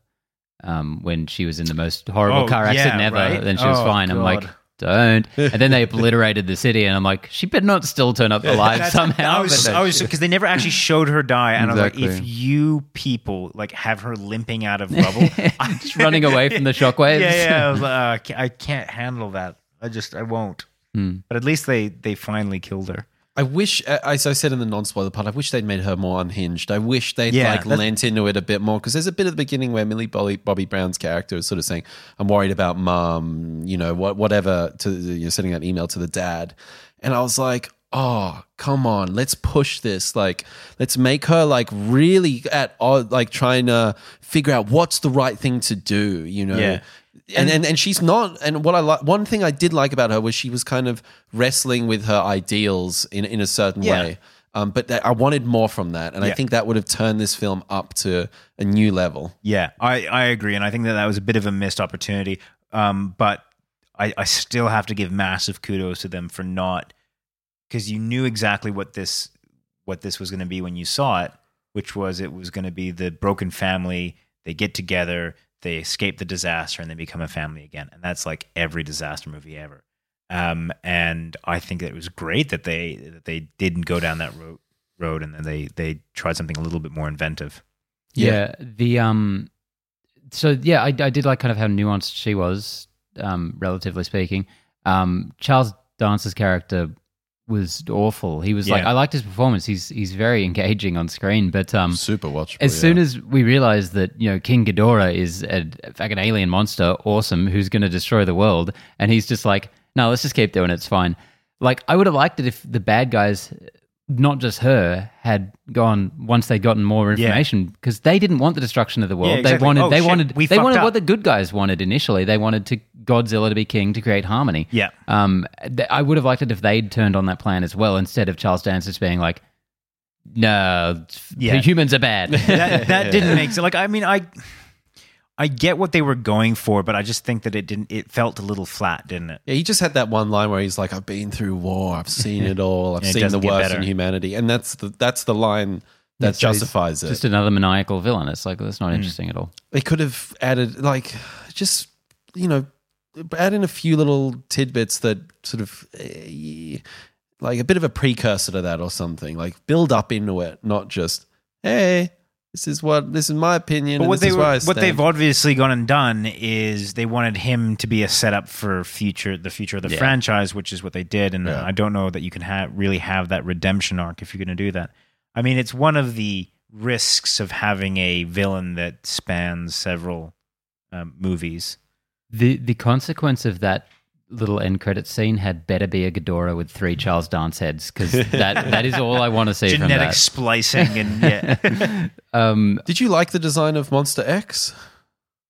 S3: um, when she was in the most horrible
S2: Oh,
S3: car accident
S2: yeah,
S3: ever.
S2: right?
S3: Then she was
S2: Oh,
S3: fine. I'm like, don't. And then they obliterated the city, and I'm like, she better not still turn up alive
S2: That's-
S3: somehow.
S2: I was,
S3: But
S2: I was, because they never actually showed her die, and I was like,
S1: Exactly.
S2: if you people like have her limping out of rubble, I'm
S3: Just running away from the shockwaves.
S2: Yeah, yeah. I, like, uh, I can't- I can't handle that. I just, I won't.
S3: Hmm.
S2: But at least they, they finally killed her.
S1: I wish, uh, as I said in the non-spoiler part, I wish they'd made her more unhinged. I wish they'd
S2: Yeah,
S1: like
S2: that's-
S1: lent into it a bit more because there's a bit at the beginning where Millie Bobby, Bobby Brown's character is sort of saying, "I'm worried about mom," you know, what whatever. To you're sending that email to the dad, and I was like, "Oh, come on, let's push this. Like, let's make her like really at odd, like trying to figure out what's the right thing to do." You know,
S2: Yeah.
S1: And, and and she's not. And what I like, one thing I did like about her was she was kind of wrestling with her ideals in in a certain
S2: Yeah.
S1: way. Um, but that, I wanted more from that, and I think that would have turned this film up to a new level.
S2: Yeah, I, I agree, and I think that that was a bit of a missed opportunity. Um, but I, I still have to give massive kudos to them for not because you knew exactly what this what this was going to be when you saw it, which was it was going to be the broken family. They get together, they escape the disaster, and they become a family again. And that's like every disaster movie ever. Um, and I think that it was great that they that they didn't go down that road road, and then they they tried something a little bit more inventive.
S3: Yeah. The um so yeah, I, I did like kind of how nuanced she was, um, relatively speaking. Um Charles Dance's character was awful. He was like I liked his performance. He's he's very engaging on screen, but um
S1: Super watchable.
S3: as soon as we realized that you know King Ghidorah is a fucking alien monster, awesome, who's going to destroy the world, and he's just like, no, let's just keep doing it. It's fine. Like I would have liked it if the bad guys, not just her, had gone once they'd gotten more information because they didn't want the destruction of the world.
S2: Yeah, exactly.
S3: They wanted,
S2: Oh,
S3: they
S2: shit,
S3: wanted,
S2: we
S3: they wanted
S2: up.
S3: what the good guys wanted initially. They wanted to Godzilla to be king to create harmony.
S2: Yeah.
S3: Um, th- I would have liked it if they'd turned on that plan as well instead of Charles Dance just being like, no,
S2: Yeah.
S3: humans are bad.
S2: that that didn't make sense. Like I mean, I I get what they were going for, but I just think that it didn't. It felt a little flat, didn't it?
S1: Yeah, he just had that one line where he's like, "I've been through war, I've seen it all, I've
S2: And
S1: seen the worst
S2: better.
S1: in humanity," and that's the that's the line that
S3: Yeah, so
S1: justifies it.
S3: just another maniacal villain. It's like that's not interesting at all.
S1: they could have added like just you know add in a few little tidbits that sort of eh, like a bit of a precursor to that or something like build up into it not just hey this is what this is my opinion
S2: But
S1: and
S2: what they
S1: is
S2: were,
S1: where I
S2: what they've obviously gone and done is they wanted him to be a setup for future the future of the
S3: Yeah.
S2: franchise, which is what they did. And
S1: Yeah.
S2: I don't know that you can have really have that redemption arc if you're going to do that. I mean, it's one of the risks of having a villain that spans several um, movies.
S3: The the consequence of that little end credit scene had better be a Ghidorah with three Charles Dance heads because that that is all I want to see
S2: Genetic
S3: from
S2: splicing and yeah.
S3: um,
S1: did you like the design of monster x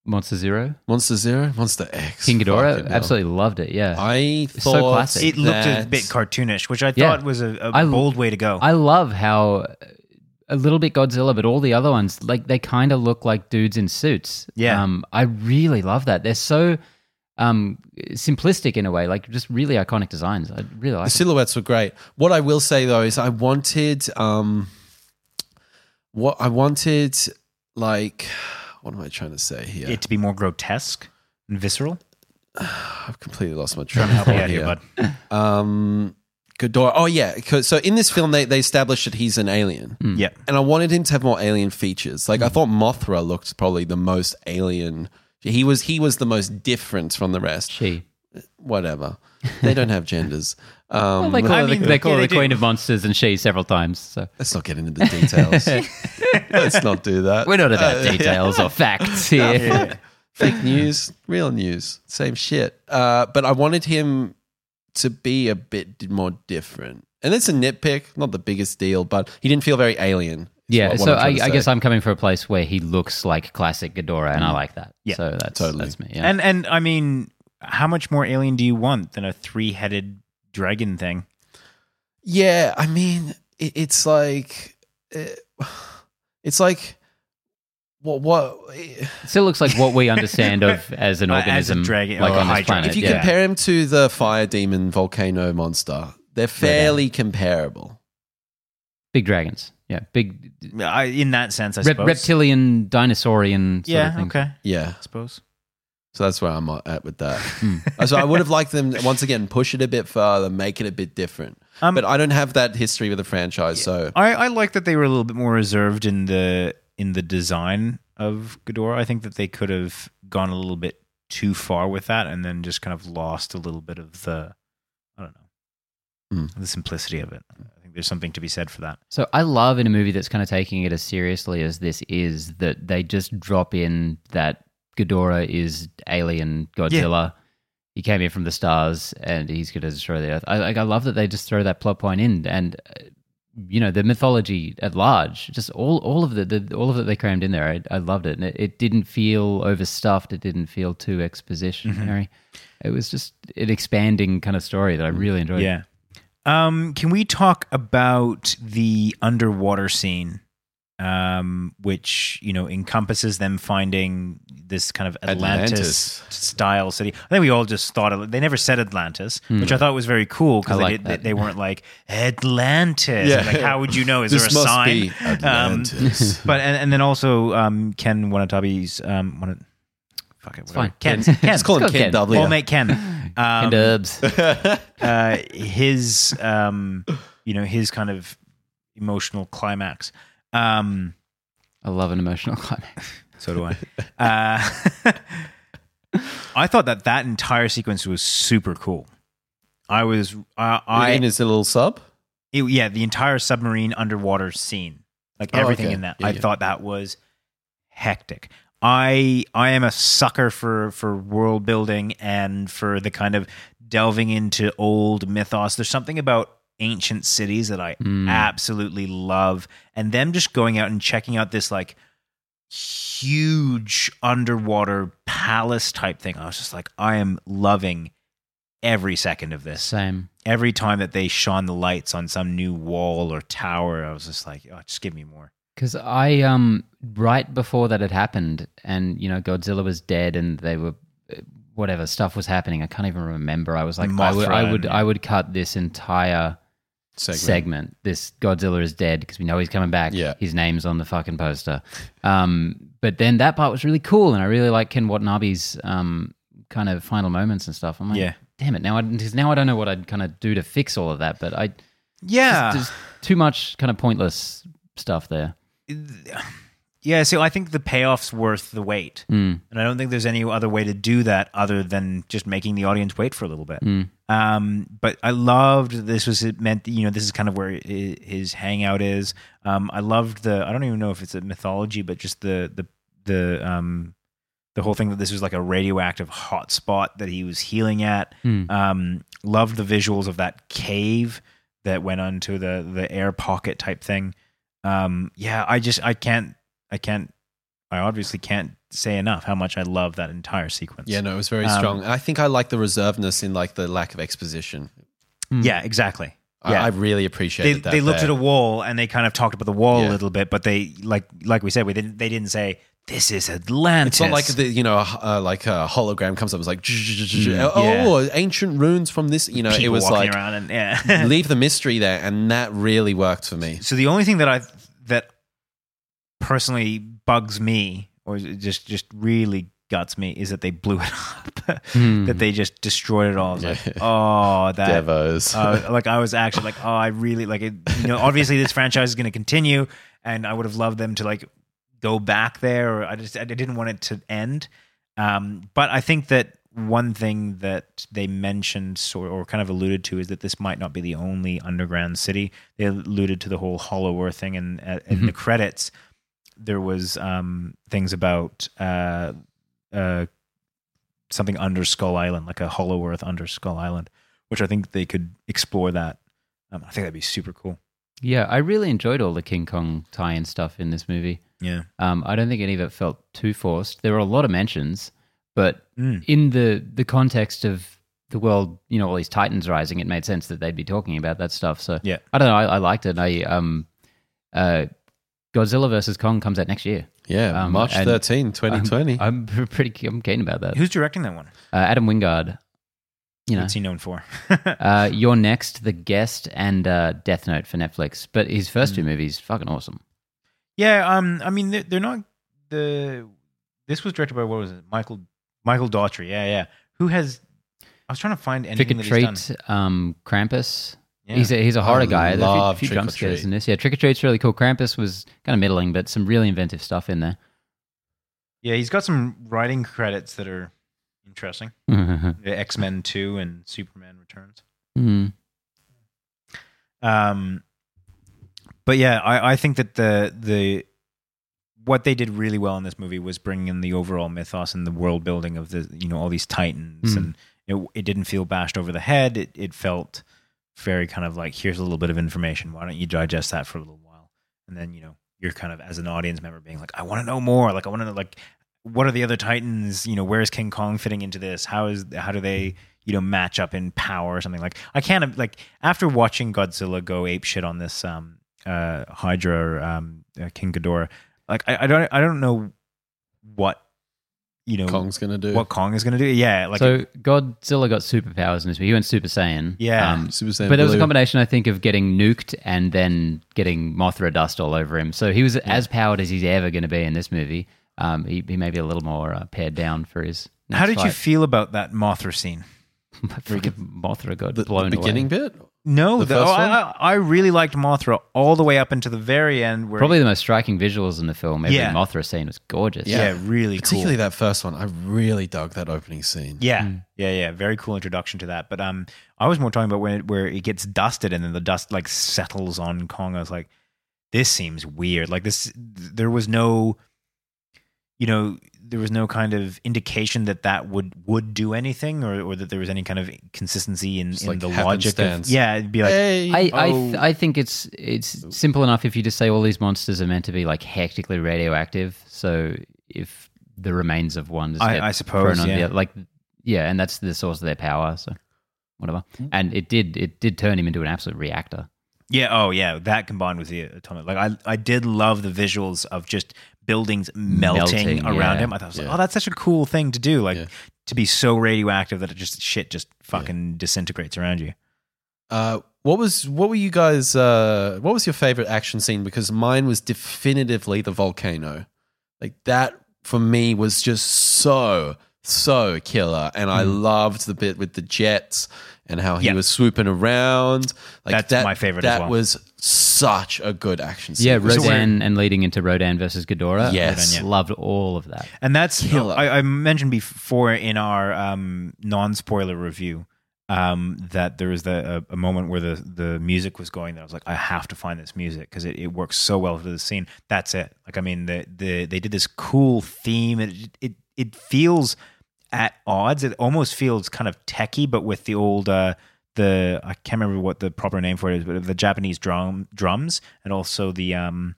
S3: Monster Zero,
S1: monster zero monster x
S3: King Ghidorah,
S1: Fucking hell.
S3: absolutely loved it. Yeah,
S1: i
S3: so
S1: thought
S3: classic.
S2: it looked a bit cartoonish, which I
S3: Yeah.
S2: thought was a, a
S3: I-
S2: bold way to go.
S3: I love how a little bit Godzilla, but all the other ones like they kind of look like dudes in suits.
S2: Yeah.
S3: um, I really love that. They're so um, simplistic in a way, like just really iconic designs. I really like.
S1: the
S3: them.
S1: silhouettes were great. What I will say though is I wanted um what I wanted like what am I trying to say here?
S2: it to be more grotesque and visceral.
S1: I've completely lost my train
S2: Help
S1: of thought
S2: here,
S1: here.
S2: bud.
S1: Um Ghidorah. Oh yeah, 'cause- so in this film they they established that he's an alien.
S2: Yeah.
S1: And I wanted him to have more alien features. Like I thought Mothra looked probably the most alien. He was he was the most different from the rest.
S3: She.
S1: Whatever. They don't have genders. Um,
S3: Well, they call
S2: I
S3: her,
S2: mean,
S3: the, they call
S2: yeah,
S3: her
S2: they
S3: the queen of monsters and she several times. So
S1: let's not get into the details. let's not do that.
S3: we're not about
S1: Uh,
S3: details or facts here.
S1: fake news, real news, same shit. Uh, but I wanted him to be a bit more different. And it's a nitpick, not the biggest deal, but he didn't feel very alien.
S3: Yeah,
S1: what- what
S3: so
S1: I'm
S3: I, I guess. I'm coming from a place where he looks like classic Ghidorah, and I like that.
S2: Yeah,
S3: so that's
S1: totally.
S3: that's me. Yeah.
S2: And and I mean, how much more alien do you want than a three headed dragon thing?
S1: Yeah, I mean, it, it's like, uh, it's like, what, what?
S3: It still looks like what we understand of as an
S2: Uh, as a
S3: organism,
S2: dragon-
S3: like
S2: or a
S3: on this
S2: hydra.
S3: planet.
S1: If you
S3: yeah.
S1: compare him to the fire demon volcano monster, they're fairly comparable.
S3: big dragons, yeah, big
S2: I, in that sense, I
S3: rep-
S2: suppose.
S3: reptilian, dinosaurian. Sort
S2: Yeah.
S3: of thing.
S2: Okay.
S1: Yeah,
S2: I suppose.
S1: so that's where I'm at with that.
S3: Hmm.
S1: so I would have liked them once again push it a bit further, make it a bit different.
S2: Um,
S1: but I don't have that history with the franchise, so
S2: I, I like that they were a little bit more reserved in the in the design of Ghidorah. I think that they could have gone a little bit too far with that, and then just kind of lost a little bit of the I don't know
S1: Hmm.
S2: the simplicity of it. I think there's something to be said for that.
S3: So I love in a movie that's kind of taking it as seriously as this is that they just drop in that Ghidorah is alien Godzilla. He came here from the stars and he's going to destroy the earth. I like. I love that they just throw that plot point in, and uh, you know the mythology at large. Just all all of the, the all of it they crammed in there. I, I loved it, and it, it didn't feel overstuffed. It didn't feel too expositionary. It was just an expanding kind of story that I really enjoyed.
S2: Yeah. Um, can we talk about the underwater scene, um, which you know encompasses them finding this kind of Atlantis,
S1: Atlantis.
S2: style city? I think we all just thought of, they never said Atlantis, which I thought was very cool because
S3: I
S2: they, they, they weren't like Atlantis.
S1: Yeah.
S2: Like, how would you know? Is
S1: This
S2: there a
S1: must
S2: sign?
S1: be Atlantis.
S2: but and, and then also um, Ken Wanatabi's um, Wana- fuck it,
S3: It's
S2: whatever.
S3: fine.
S2: Ken,
S1: Ken-
S2: Ken,
S1: Just call him
S3: Let's go
S1: Ken
S3: Ken.
S1: W.
S2: Well, mate, Ken. Um,
S3: And Dubs.
S2: uh, his um, you know his kind of emotional climax. Um,
S3: I love an emotional climax.
S2: so do I. Uh, I thought that that entire sequence was super cool. I was uh, I
S1: in his little sub.
S2: it- yeah the entire submarine underwater scene like
S1: Oh,
S2: everything
S1: okay.
S2: in that
S1: Yeah,
S2: i
S1: yeah.
S2: thought that was hectic i i am a sucker for for world building and for the kind of delving into old mythos there's something about ancient cities that i
S3: Mm.
S2: absolutely love and them just going out and checking out this like huge underwater palace type thing i was just like i am loving every second of this
S3: Same.
S2: every time that they shone the lights on some new wall or tower, I was just like, oh, just give me more.
S3: Because I um right before that had happened, and you know Godzilla was dead, and they were whatever stuff was happening. I can't even remember. I was like, I would, I would, I would cut this entire
S1: Segment.
S3: segment. This Godzilla is dead because we know he's coming back.
S1: Yeah.
S3: his name's on the fucking poster. Um, but then that part was really cool, and I really like Ken Watanabe's um kind of final moments and stuff. I'm like,
S2: Yeah.
S3: damn it, now I 'cause now I don't know what I'd kind of do to fix all of that, but I
S2: Yeah.
S3: just, there's too much kind of pointless stuff there.
S2: yeah. So I think the payoff's worth the wait.
S3: Mm,
S2: And I don't think there's any other way to do that other than just making the audience wait for a little bit.
S3: mm,
S2: Um, but I loved this was it meant you know this is kind of where his hangout is. Um, I loved the I don't even know if it's a mythology, but just the the the um the whole thing that this was like a radioactive hotspot that he was healing at.
S3: mm.
S2: Um, loved the visuals of that cave that went onto the the air pocket type thing. Um, yeah, I just I can't I can't I obviously can't say enough how much I love that entire sequence.
S1: Yeah, no, it was very
S2: Um,
S1: strong. I think I like the reservedness in like the lack of exposition.
S2: yeah, exactly.
S1: I,
S2: Yeah.
S1: I really
S2: they,
S1: appreciated that.
S2: they looked
S1: there.
S2: at a wall and they kind of talked about the wall
S1: Yeah.
S2: a little bit, but they like like we said, we didn't they didn't say this is Atlantis.
S1: It's not like the you know uh, like a hologram comes up. It's like
S2: Mm,
S1: oh ancient runes from this. You know,
S2: people
S1: it was like
S2: around and yeah.
S1: leave the mystery there, and that really worked for me.
S2: so the only thing that I that personally bugs me or it just just really guts me is that they blew it up.
S3: Hmm.
S2: that they just destroyed it all. I was like, oh, that
S1: Devos.
S2: uh, like I was actually like, oh, I really like it. You know, obviously this franchise is going to continue, and I would have loved them to like go back there. Or I just I didn't want it to end. Um, but I think that one thing that they mentioned or, or kind of alluded to is that this might not be the only underground city. They alluded to the whole Hollow Earth thing, and uh, in the credits there was um, things about uh, uh, something under Skull Island, like a Hollow Earth under Skull Island, which I think they could explore that. Um, I think that'd be super cool.
S3: Yeah, I really enjoyed all the King Kong tie-in stuff in this movie.
S2: Yeah.
S3: Um, I don't think any of it felt too forced. There were a lot of mentions, but
S2: Mm.
S3: in the the context of the world, you know, all these titans rising, it made sense that they'd be talking about that stuff. So
S2: Yeah.
S3: I don't know. I, I liked it. I um, uh, Godzilla versus Kong comes out next year.
S1: yeah,
S3: um,
S1: March
S3: and
S1: 13, 2020.
S3: I'm pretty. I'm keen about that.
S2: Who's directing that one?
S3: Uh, Adam Wingard. You know,
S2: What's he known for?
S3: uh, You're Next, The Guest, and uh, Death Note for Netflix. But his first
S2: Hmm.
S3: two movies, fucking awesome.
S2: yeah. Um. I mean, they're, they're not the. This was directed by what was it? Michael Michael Dougherty. Yeah. Yeah. Who has? I was trying to find
S3: Trick
S2: anything
S3: or
S2: that he's done.
S3: Treat, um, Krampus.
S2: Yeah.
S3: He's a, he's a horror
S1: I
S3: guy. There's a few,
S1: love
S3: few
S1: Trick or
S3: jump scares
S1: Treat.
S3: in this. Yeah, Trick or Treat's really cool. Krampus was kind of middling, but some really inventive stuff in there.
S2: yeah, he's got some writing credits that are interesting.
S3: mm.
S2: X Men Two and Superman Returns.
S3: Mm.
S2: Um, but yeah, I, I think that the the what they did really well in this movie was bringing in the overall mythos and the world building of the you know all these titans
S3: Mm.
S2: and it, it didn't feel bashed over the head. It it felt very kind of like here's a little bit of information. Why don't you digest that for a little while, and then you know you're kind of as an audience member being like, I want to know more. Like I want to know like what are the other Titans? You know, where's King Kong fitting into this? How is how do they you know match up in power or something like? I can't like after watching Godzilla go ape shit on this um uh Hydra um uh, King Ghidorah, like I, I don't I don't know what you know
S1: Kong's gonna do.
S2: what Kong is going to do. Yeah, like
S3: so Godzilla got superpowers in this movie. He went Super Saiyan.
S2: Yeah.
S3: Um,
S1: Super Saiyan
S3: but there was a
S1: Blue.
S3: combination, I think, of getting nuked and then getting Mothra dust all over him. So he was as powered as he's ever going to be in this movie. Um, he, he may be a little more uh, pared down for his.
S2: how did
S3: next
S2: you
S3: fight.
S2: feel about that Mothra scene?
S3: Freaking Mothra got
S1: the, the beginning
S3: away.
S1: bit.
S2: No,
S1: The
S2: the-
S1: first
S2: oh, I,
S1: one?
S2: I, I really liked Mothra all the way up into the very end. Where
S3: Probably the most striking visuals in the film. Every
S2: Yeah.
S3: Mothra scene was gorgeous.
S2: yeah, really
S1: Particularly
S2: cool.
S1: that first one. I really dug that opening scene.
S2: Yeah,
S3: Mm.
S2: yeah, yeah. Very cool introduction to that. But um, I was more talking about when it, where it gets dusted and then the dust like settles on Kong. I was like, this seems weird. Like this, there was no, you know, there was no kind of indication that that would would do anything or, or that there was any kind of consistency in, in
S1: like
S2: the logic. Of, yeah, it'd be like,
S1: Hey,
S3: I, I,
S2: Oh.
S3: th- I think it's it's simple enough if you just say all these monsters are meant to be like hectically radioactive. So if the remains of one just
S2: I- I suppose,
S3: thrown on
S2: yeah.
S3: the other, like yeah, and that's the source of their power. So whatever,
S2: Mm.
S3: and it did it did turn him into an absolute reactor.
S2: Yeah, oh yeah, that combined with the atomic. Like I I did love the visuals of just buildings melting,
S3: Melting,
S2: around
S3: yeah.
S2: him. I thought, I was like, oh, that's such a cool thing to do. Like
S1: Yeah.
S2: to be so radioactive that it just shit just fucking disintegrates around you.
S1: Uh, what was what were you guys? Uh, what was your favorite action scene? Because mine was definitively the volcano. Like that for me was just so so killer, and I loved the bit with the jets and how he
S2: Yeah.
S1: was swooping around. Like
S2: That's
S1: that,
S2: my favorite as
S1: That
S2: well.
S1: was such a good action scene.
S3: Yeah,
S1: It was
S3: Rodan and leading into Rodan versus Ghidorah.
S1: Yes.
S3: Rodan, yeah. loved all of that.
S2: And that's
S1: Killer.
S2: I, I mentioned before in our um, non-spoiler review um, that there was the, a, a moment where the, the music was going that I was like, I have to find this music because it, it works so well for the scene. That's it. Like, I mean, the, the they did this cool theme. It, it it feels at odds. It almost feels kind of techy, but with the old uh, the I can't remember what the proper name for it is, but the Japanese drum drums and also the um,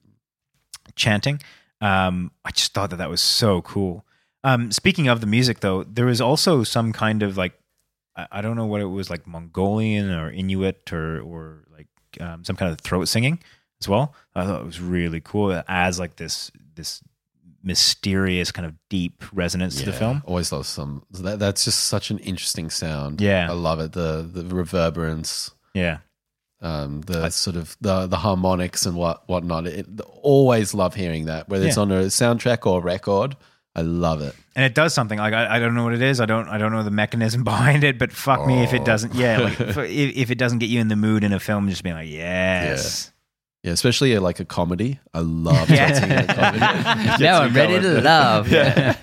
S2: chanting. Um, I just thought that that was so cool. Um, speaking of the music, though, there was also some kind of like I, I don't know what it was like Mongolian or Inuit or or like um, some kind of throat singing as well. I thought it was really cool. Adds like this this mysterious kind of deep resonance to the film.
S1: Always love some. That, that's just such an interesting sound.
S2: Yeah.
S1: I love it. The the reverberance.
S2: Yeah,
S1: um, the sort of the the harmonics and what whatnot. It, always love hearing that, whether it's on a soundtrack or a record. I love it.
S2: and it does something like I, I don't know what it is. I don't I don't know the mechanism behind it, but fuck me if it
S1: Oh.
S2: doesn't. Yeah, like if, if it doesn't get you in the mood in a film, just being like yes.
S1: Yeah, especially uh, like a comedy. I love
S2: Yeah.
S1: dancing in a comedy.
S3: Now I'm ready to love.
S1: Yeah.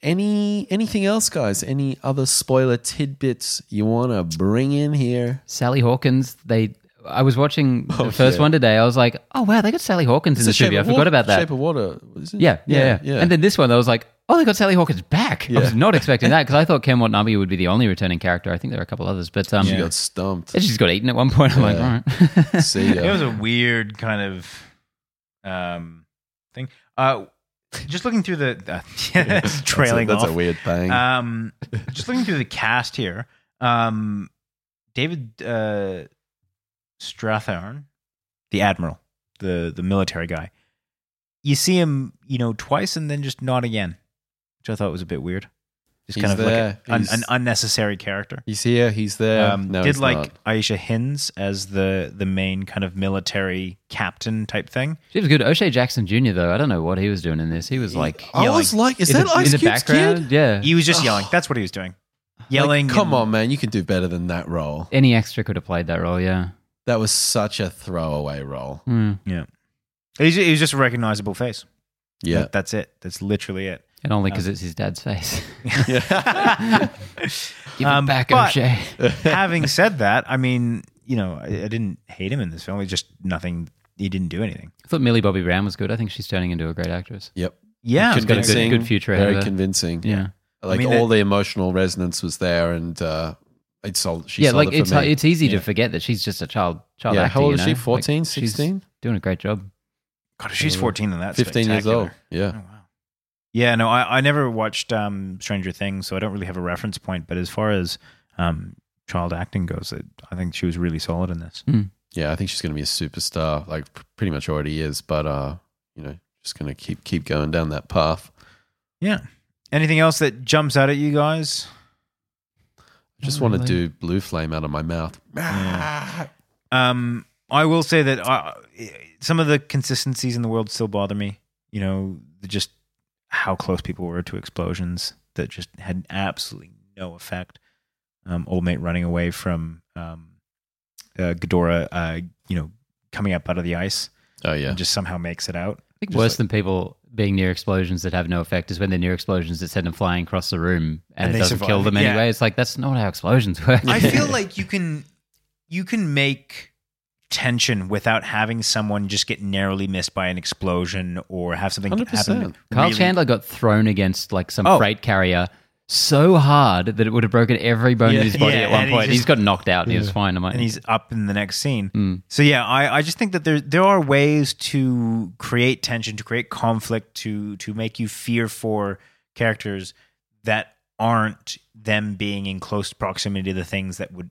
S1: Any anything else, guys? Any other spoiler tidbits you want to bring in here?
S3: Sally Hawkins, they. I was watching the
S1: Oh,
S3: first
S1: yeah.
S3: one today. I was like, oh wow, they got Sally Hawkins in the
S1: a
S3: movie. I forgot
S1: Water-
S3: about that.
S1: Shape of Water. is it?
S3: Yeah, yeah, yeah, And then this one, I was like, oh, they got Sally Hawkins back. I was not expecting that because I thought Ken Watanabe would be the only returning character. I think there are a couple others, but um,
S1: she
S2: Yeah.
S1: got stumped.
S3: and she's got eaten at one point. I'm like, all right.
S1: See ya.
S2: It was a weird kind of um thing. Uh, just looking through the uh, it's trailing
S1: that's a, that's
S2: off.
S1: a weird thing.
S2: Um, just looking through the cast here, um, David uh, Strathairn, the admiral, the the military guy. You see him, you know, twice and then just not again, which I thought was a bit weird. Just
S1: He's
S2: kind of
S1: there.
S2: like a, an, an unnecessary character.
S1: he's here. He's there.
S2: Um,
S1: no,
S2: did
S1: he's
S2: like
S1: not.
S2: Aisha Hinds as the the main kind of military captain type thing.
S3: She was good. O'Shea Jackson Jr. though, I don't know what he was doing in this. He was like
S1: I
S2: yeah,
S1: was like, is
S3: in
S1: that
S3: the,
S1: Ice
S3: in the
S1: Cube's
S3: background.
S1: kid?
S3: Yeah.
S2: He was just yelling. That's what he was doing. Yelling.
S1: Like, come
S2: and-
S1: on, man, you can do better than that role.
S3: Any extra could have played that role. Yeah.
S1: That was such a throwaway role.
S3: Hmm.
S2: Yeah. He's, he's just a recognizable face.
S1: Yeah.
S2: That- that's it. That's literally it.
S3: And only because it's his dad's face.
S1: yeah.
S3: Give
S2: Um,
S3: it back,
S2: but-
S3: O'Shea.
S2: Having said that, I mean, you know, I, I didn't hate him in this film. He just nothing. He didn't do anything.
S3: I thought Millie Bobby Brown was good. I think she's turning into a great actress.
S1: yep.
S2: Yeah,
S3: She's got a good-
S1: Convincing,
S3: good future ahead
S1: Very
S3: her.
S1: convincing.
S3: Yeah.
S1: Like
S2: I mean,
S1: all
S2: that-
S1: the emotional resonance was there, and uh, It's sold. She
S3: yeah,
S1: sold
S3: like
S1: it
S3: it's
S1: for me.
S3: it's easy
S2: Yeah.
S3: to forget that she's just a child child
S1: yeah.
S3: actor.
S1: How old
S3: you
S1: is she?
S3: know?
S1: 14,
S3: Like,
S1: 16?
S3: doing a great job.
S2: God, she's 14, then that's
S1: 15 years
S2: spectacular.
S1: old. Yeah.
S2: Oh, wow. Yeah, no, I, I never watched um, Stranger Things, so I don't really have a reference point. But as far as um, child acting goes, it, I think she was really solid in this.
S1: Yeah, I think she's going to be a superstar. Like pretty much already is, but uh, you know, just going to keep keep going down that path.
S2: Yeah. Anything else that jumps out at you guys?
S1: I just want to
S3: really.
S1: do blue flame out of my mouth.
S2: Yeah. Um, I will say that uh, some of the consistencies in the world still bother me. You know, just how close people were to explosions that just had absolutely no effect. Um, old mate running away from um, uh, Ghidorah, uh, you know, coming up out of the ice
S1: Oh yeah,
S2: and just somehow makes it out.
S3: I think
S2: Just
S3: worse
S2: like-
S3: than people being near explosions that have no effect is when they're near explosions that send them flying across the room and,
S2: And
S3: it
S2: they
S3: doesn't
S2: survive.
S3: kill them
S2: Yeah.
S3: anyway. It's like that's not how explosions work.
S2: I feel like you can you can make tension without having someone just get narrowly missed by an explosion or have something
S1: 100%.
S2: happen.
S3: Kyle
S2: really-
S3: Chandler got thrown against like some
S2: Oh.
S3: freight carrier so hard that it would have broken every bone
S2: Yeah.
S3: in his body
S2: Yeah,
S3: at one point. he
S2: just-
S3: got knocked out and he was fine. I'm like,
S2: and he's up in the next scene.
S3: Mm.
S2: So yeah, I, I just think that there there are ways to create tension, to create conflict, to to make you fear for characters that aren't them being in close proximity to the things that would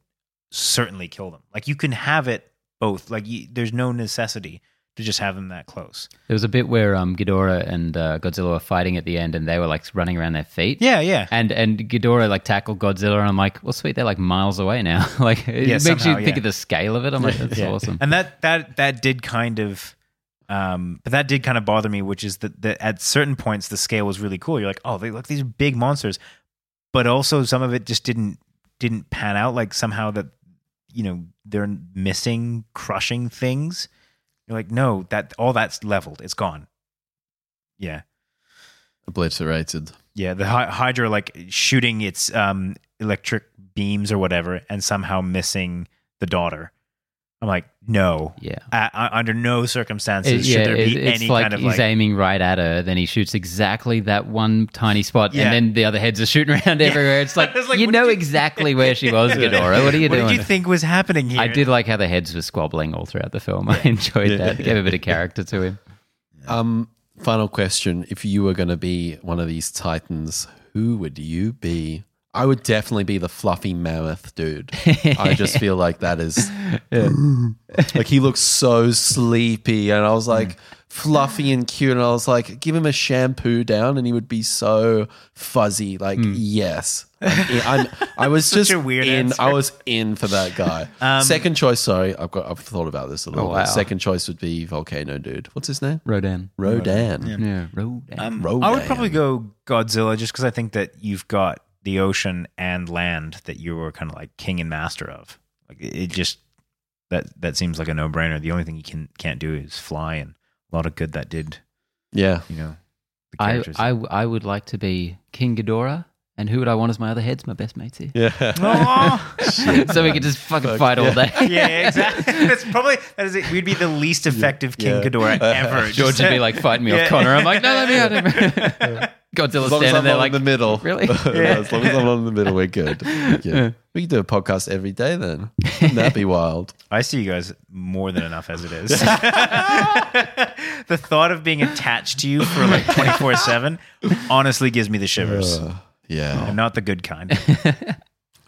S2: certainly kill them. Like you can have it both. Like you, there's no necessity to just have them that close.
S3: there was a bit where um, Ghidorah and uh, Godzilla were fighting at the end and they were like running around their feet.
S2: Yeah, yeah.
S3: And and Ghidorah like tackled Godzilla and I'm like, well, sweet, they're like miles away now. like it
S2: Yeah,
S3: makes
S2: somehow,
S3: you think
S2: yeah.
S3: of the scale of it. I'm like, that's
S2: Yeah.
S3: awesome.
S2: And that that that did kind of um but that did kind of bother me, which is that, that at certain points the scale was really cool. You're like, oh, they look these are big monsters. But also some of it just didn't didn't pan out. Like somehow that you know, they're missing crushing things. You're like, no, that all that's leveled. It's gone. Yeah.
S1: obliterated.
S2: Yeah, the Hy- Hydra like shooting its um, electric beams or whatever, and somehow missing the daughter. I'm like, no,
S3: Yeah.
S2: uh, uh, under no circumstances
S3: It-
S2: should
S3: yeah,
S2: there
S3: it-
S2: be
S3: it's
S2: any
S3: like
S2: kind of
S3: he's
S2: like.
S3: aiming right at her, then he shoots exactly that one tiny spot,
S2: Yeah.
S3: and then the other heads are shooting around everywhere. It's like,
S2: It's like,
S3: you know
S2: you-
S3: exactly where she was, Ghidorah. What are you
S2: what
S3: doing?
S2: did you think was happening here?
S3: I did like how the heads were squabbling all throughout the film. I enjoyed that. Gave a bit of character to him.
S1: Um, final question: If you were going to be one of these titans, who would you be? I would definitely be the fluffy mammoth dude. I just feel like that is like he looks so sleepy, and I was like fluffy and cute, and I was like, give him a shampoo down, and he would be so fuzzy. Like yes, I'm I'm, I was just
S2: weird
S1: in.
S2: answer.
S1: I was in for that guy.
S2: Um,
S1: Second choice, sorry, I've got. I've thought about this a little
S3: Oh,
S1: bit.
S3: wow.
S1: Second choice would be volcano dude. What's his name?
S3: Rodan.
S1: Rodan.
S3: Yeah, Rodan.
S2: Um,
S1: Rodan.
S2: I would probably go Godzilla just because I think that you've got the ocean and land that you were kind of like king and master of. Like it it just that that seems like a no brainer. The only thing you can can't do is fly, and a lot of good that did.
S1: Yeah.
S2: You know, the
S3: I. I, I would like to be King Ghidorah. And who would I want as my other heads? My best mates here.
S1: Yeah.
S2: Aw.
S3: so we could just fucking
S1: Fuck,
S3: fight all
S1: yeah.
S3: day.
S2: yeah, exactly. That's probably that is it. We'd be the least effective King
S1: Yeah.
S2: Ghidorah ever.
S3: George would be like, fight me
S2: Yeah.
S3: off, Connor. I'm like, no, let me out. Godzilla's
S1: As long as
S3: standing
S1: I'm
S3: there like,
S1: in the middle.
S3: Really?
S1: Yeah, as long as I'm on the middle, we're good. Yeah. We could do a podcast every day then. Wouldn't that be wild?
S2: I see you guys more than enough as it is. the thought of being attached to you for like 24 7 honestly gives me the shivers.
S1: Uh, yeah.
S2: and not the good kind.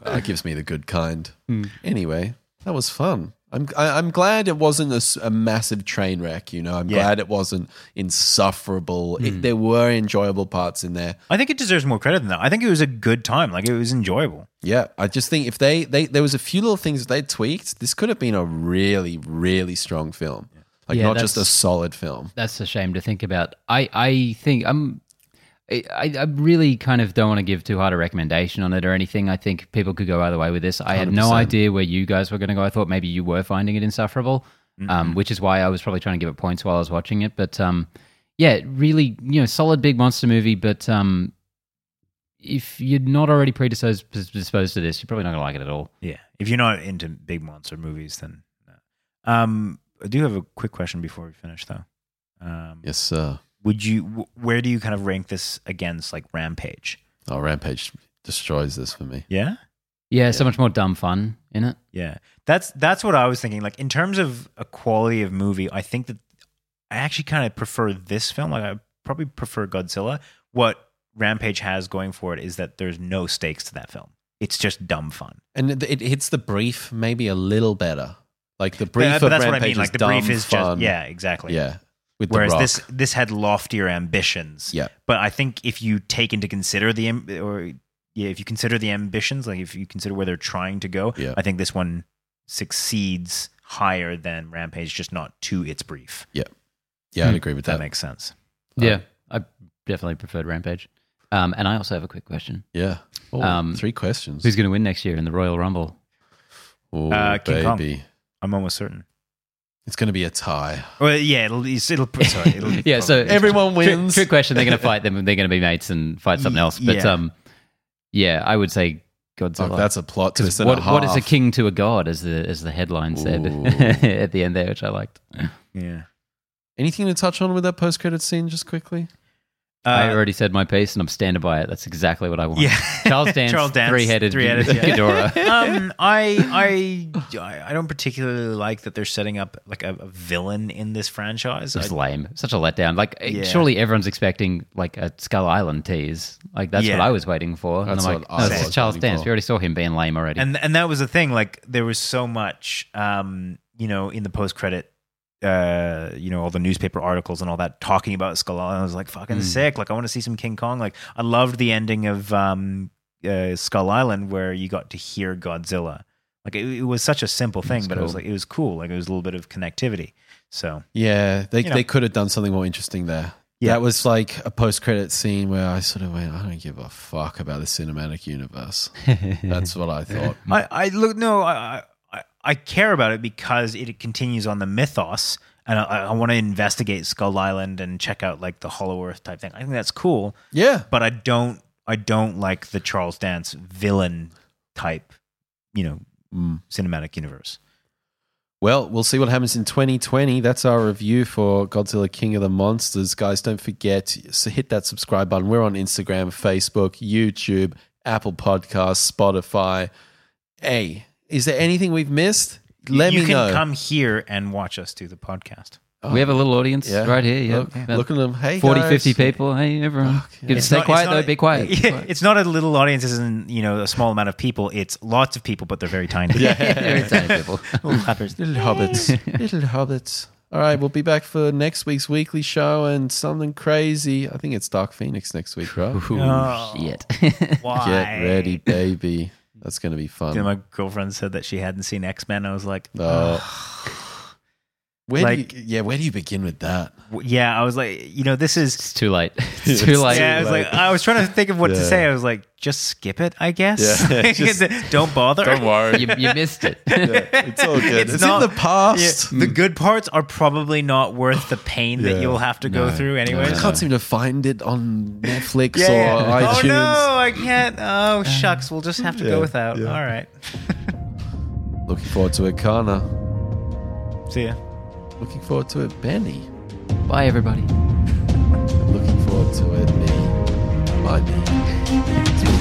S1: That gives me the good kind.
S3: Hmm.
S1: Anyway, that was fun. I'm I, I'm glad it wasn't a massive train wreck. You know, I'm
S2: Yeah.
S1: glad it wasn't insufferable.
S3: Hmm.
S1: It, there were enjoyable parts in there.
S2: I think it deserves more credit than that. I think it was a good time. Like it was enjoyable.
S1: Yeah, I just think if they, they there was a few little things they tweaked, this could have been a really really strong film. Like
S3: Yeah,
S1: not just a solid film.
S3: That's a shame to think about. I, I think I'm. I, I really kind of don't want to give too hard a recommendation on it or anything. I think people could go either way with this. I had no idea where you guys were going to go. I thought maybe you were finding it insufferable, um, which is why I was probably trying to give it points while I was watching it. But um, yeah, really, you know, solid big monster movie. But um, if you're not already predisposed disposed to this, you're probably not going to like it at all.
S2: Yeah. If you're not into big monster movies, then. No. Um, I do have a quick question before we finish, though. Um,
S1: Yes, sir.
S2: Would you? Where do you kind of rank this against like Rampage?
S1: Oh, Rampage destroys this for me.
S2: Yeah.
S3: Yeah, so much more dumb fun in it.
S2: Yeah, that's that's what I was thinking. Like in terms of a quality of movie, I think that I actually kind of prefer this film. Like I probably prefer Godzilla. What Rampage has going for it is that there's no stakes to that film. It's just dumb fun.
S1: And it, it hits the brief maybe a little better. Like the brief
S2: But,
S1: of
S2: but that's what I
S1: Rampage
S2: mean. Like
S1: is
S2: the
S1: dumb
S2: brief is
S1: fun.
S2: just yeah, exactly.
S1: yeah. With
S2: Whereas
S1: the rock.
S2: this this had loftier ambitions.
S1: yeah,
S2: But I think if you take into consider the or yeah, if you consider the ambitions, like if you consider where they're trying to go,
S1: Yeah.
S2: I think this one succeeds higher than Rampage, just not to its brief.
S1: yeah,
S3: Hmm.
S1: I'd agree with
S2: that
S1: that.
S2: makes sense.
S3: Yeah, I definitely preferred Rampage. Um, and I also have a quick question:
S1: yeah. Oh,
S3: Um,
S1: three questions.
S3: Who's going to win next year in the Royal Rumble?
S1: Oh,
S2: Uh, King Kong.
S1: baby.
S2: I'm almost certain.
S1: It's going to be a tie.
S2: Well, yeah, it'll it'll sorry, it'll
S3: Yeah, so
S1: Everyone wins.
S3: trick question: They're going to fight them. and They're going to be mates and fight something else. But
S2: Yeah.
S3: um, yeah, I would say Godzilla.
S1: that's a plot twist
S3: what,
S1: a
S3: what is a king to a god, as the as the headline said at the end there, which I liked.
S2: yeah.
S1: Anything to touch on with that post credit scene, just quickly?
S3: I
S2: Uh,
S3: already said my piece, and I'm standing by it. That's exactly what I want.
S2: yeah,
S3: Charles Dance,
S2: Charles Dance,
S3: three-headed,
S2: three-headed, yeah.
S3: Ghidorah.
S2: um, I I I don't particularly like that they're setting up like a, a villain in this franchise.
S3: It was
S2: I-
S3: lame. Such a letdown. Like,
S2: Yeah.
S3: surely everyone's expecting like a Skull Island tease. Like, that's what I was waiting for.
S1: That's
S3: and I'm
S1: what
S3: like,
S1: I
S3: no, this
S1: was
S3: is Charles Dance.
S1: for.
S3: We already saw him being lame already.
S2: and and that was the thing. Like there was so much, um, you know, in the post credit, uh, you know, all the newspaper articles and all that talking about Skull Island. I was like, fucking
S3: Mm.
S2: sick. Like I want to see some King Kong. Like I loved the ending of um, uh, Skull Island where you got to hear Godzilla. Like it, it was such a simple thing,
S1: That's
S2: but it was like it was cool. Like it was a little bit of connectivity. So
S1: Yeah, they,
S2: You know.
S1: they could have done something more interesting there.
S2: Yeah.
S1: That was like a post credit scene where I sort of went, I don't give a fuck about the cinematic universe. That's what I thought.
S2: I, I look no, I, I care about it because it continues on the mythos, and I, I want to investigate Skull Island and check out like the Hollow Earth type thing. I think that's cool,
S1: Yeah.
S2: but I don't I don't like the Charles Dance villain type, you know,
S1: Mm.
S2: cinematic universe.
S1: Well, we'll see what happens in 2020. That's our review for Godzilla King of the Monsters. Guys, don't forget to hit that subscribe button. We're on Instagram, Facebook, YouTube, Apple Podcasts, Spotify. Hey, is there anything we've missed? Let
S2: you
S1: me
S2: can
S1: know.
S2: come here and watch us do the podcast.
S3: we have a little audience
S1: Yeah.
S3: right here. Yeah.
S1: Look,
S3: About
S1: look at them. Hey,
S3: 40,
S1: guys.
S3: 50 people. Hey, everyone.
S1: Fuck,
S3: Good
S1: yeah. It's
S3: stay
S2: not-
S3: quiet,
S2: it's
S3: though.
S2: not-
S3: Be quiet.
S2: Yeah,
S3: quiet.
S2: it's not a little audience, isn't you know a small amount of people. It's lots of people, but they're very tiny.
S3: yeah, Very tiny people.
S2: Little clappers.
S1: Little hobbits. Little hobbits. All right, we'll be back for next week's weekly show and something crazy. I think it's Dark Phoenix next week, right?
S3: Ooh,
S2: Oh.
S3: shit.
S2: Why?
S1: Get ready, baby. That's going to be fun.
S2: My girlfriend said that she hadn't seen X Men. I was like,
S1: Oh. Where
S2: Like-
S1: do you, yeah, where do you begin with that?
S2: yeah. I was like, you know, this is.
S3: It's too late. It's
S1: It's
S3: too late.
S2: yeah, I was
S1: late.
S2: like, I was trying to think of what to say. I was like, just skip it, I guess.
S1: Yeah, just-
S2: don't bother.
S1: Don't worry.
S3: You, you missed it.
S1: it's all good. It's,
S2: not-
S1: in the past.
S2: Yeah, the mm. good parts are probably not worth the pain that you'll have to go through anyway.
S1: I can't seem to find it on Netflix
S2: Yeah,
S1: or
S2: yeah.
S1: Oh, iTunes.
S2: Oh no, I can't. Oh uh, shucks, we'll just have to
S1: Yeah,
S2: go without.
S1: yeah.
S2: All right.
S1: Looking forward to it, Kana.
S2: See ya.
S1: Looking forward to it, Benny.
S3: Bye, everybody.
S1: Looking forward to it, me. Bye, me.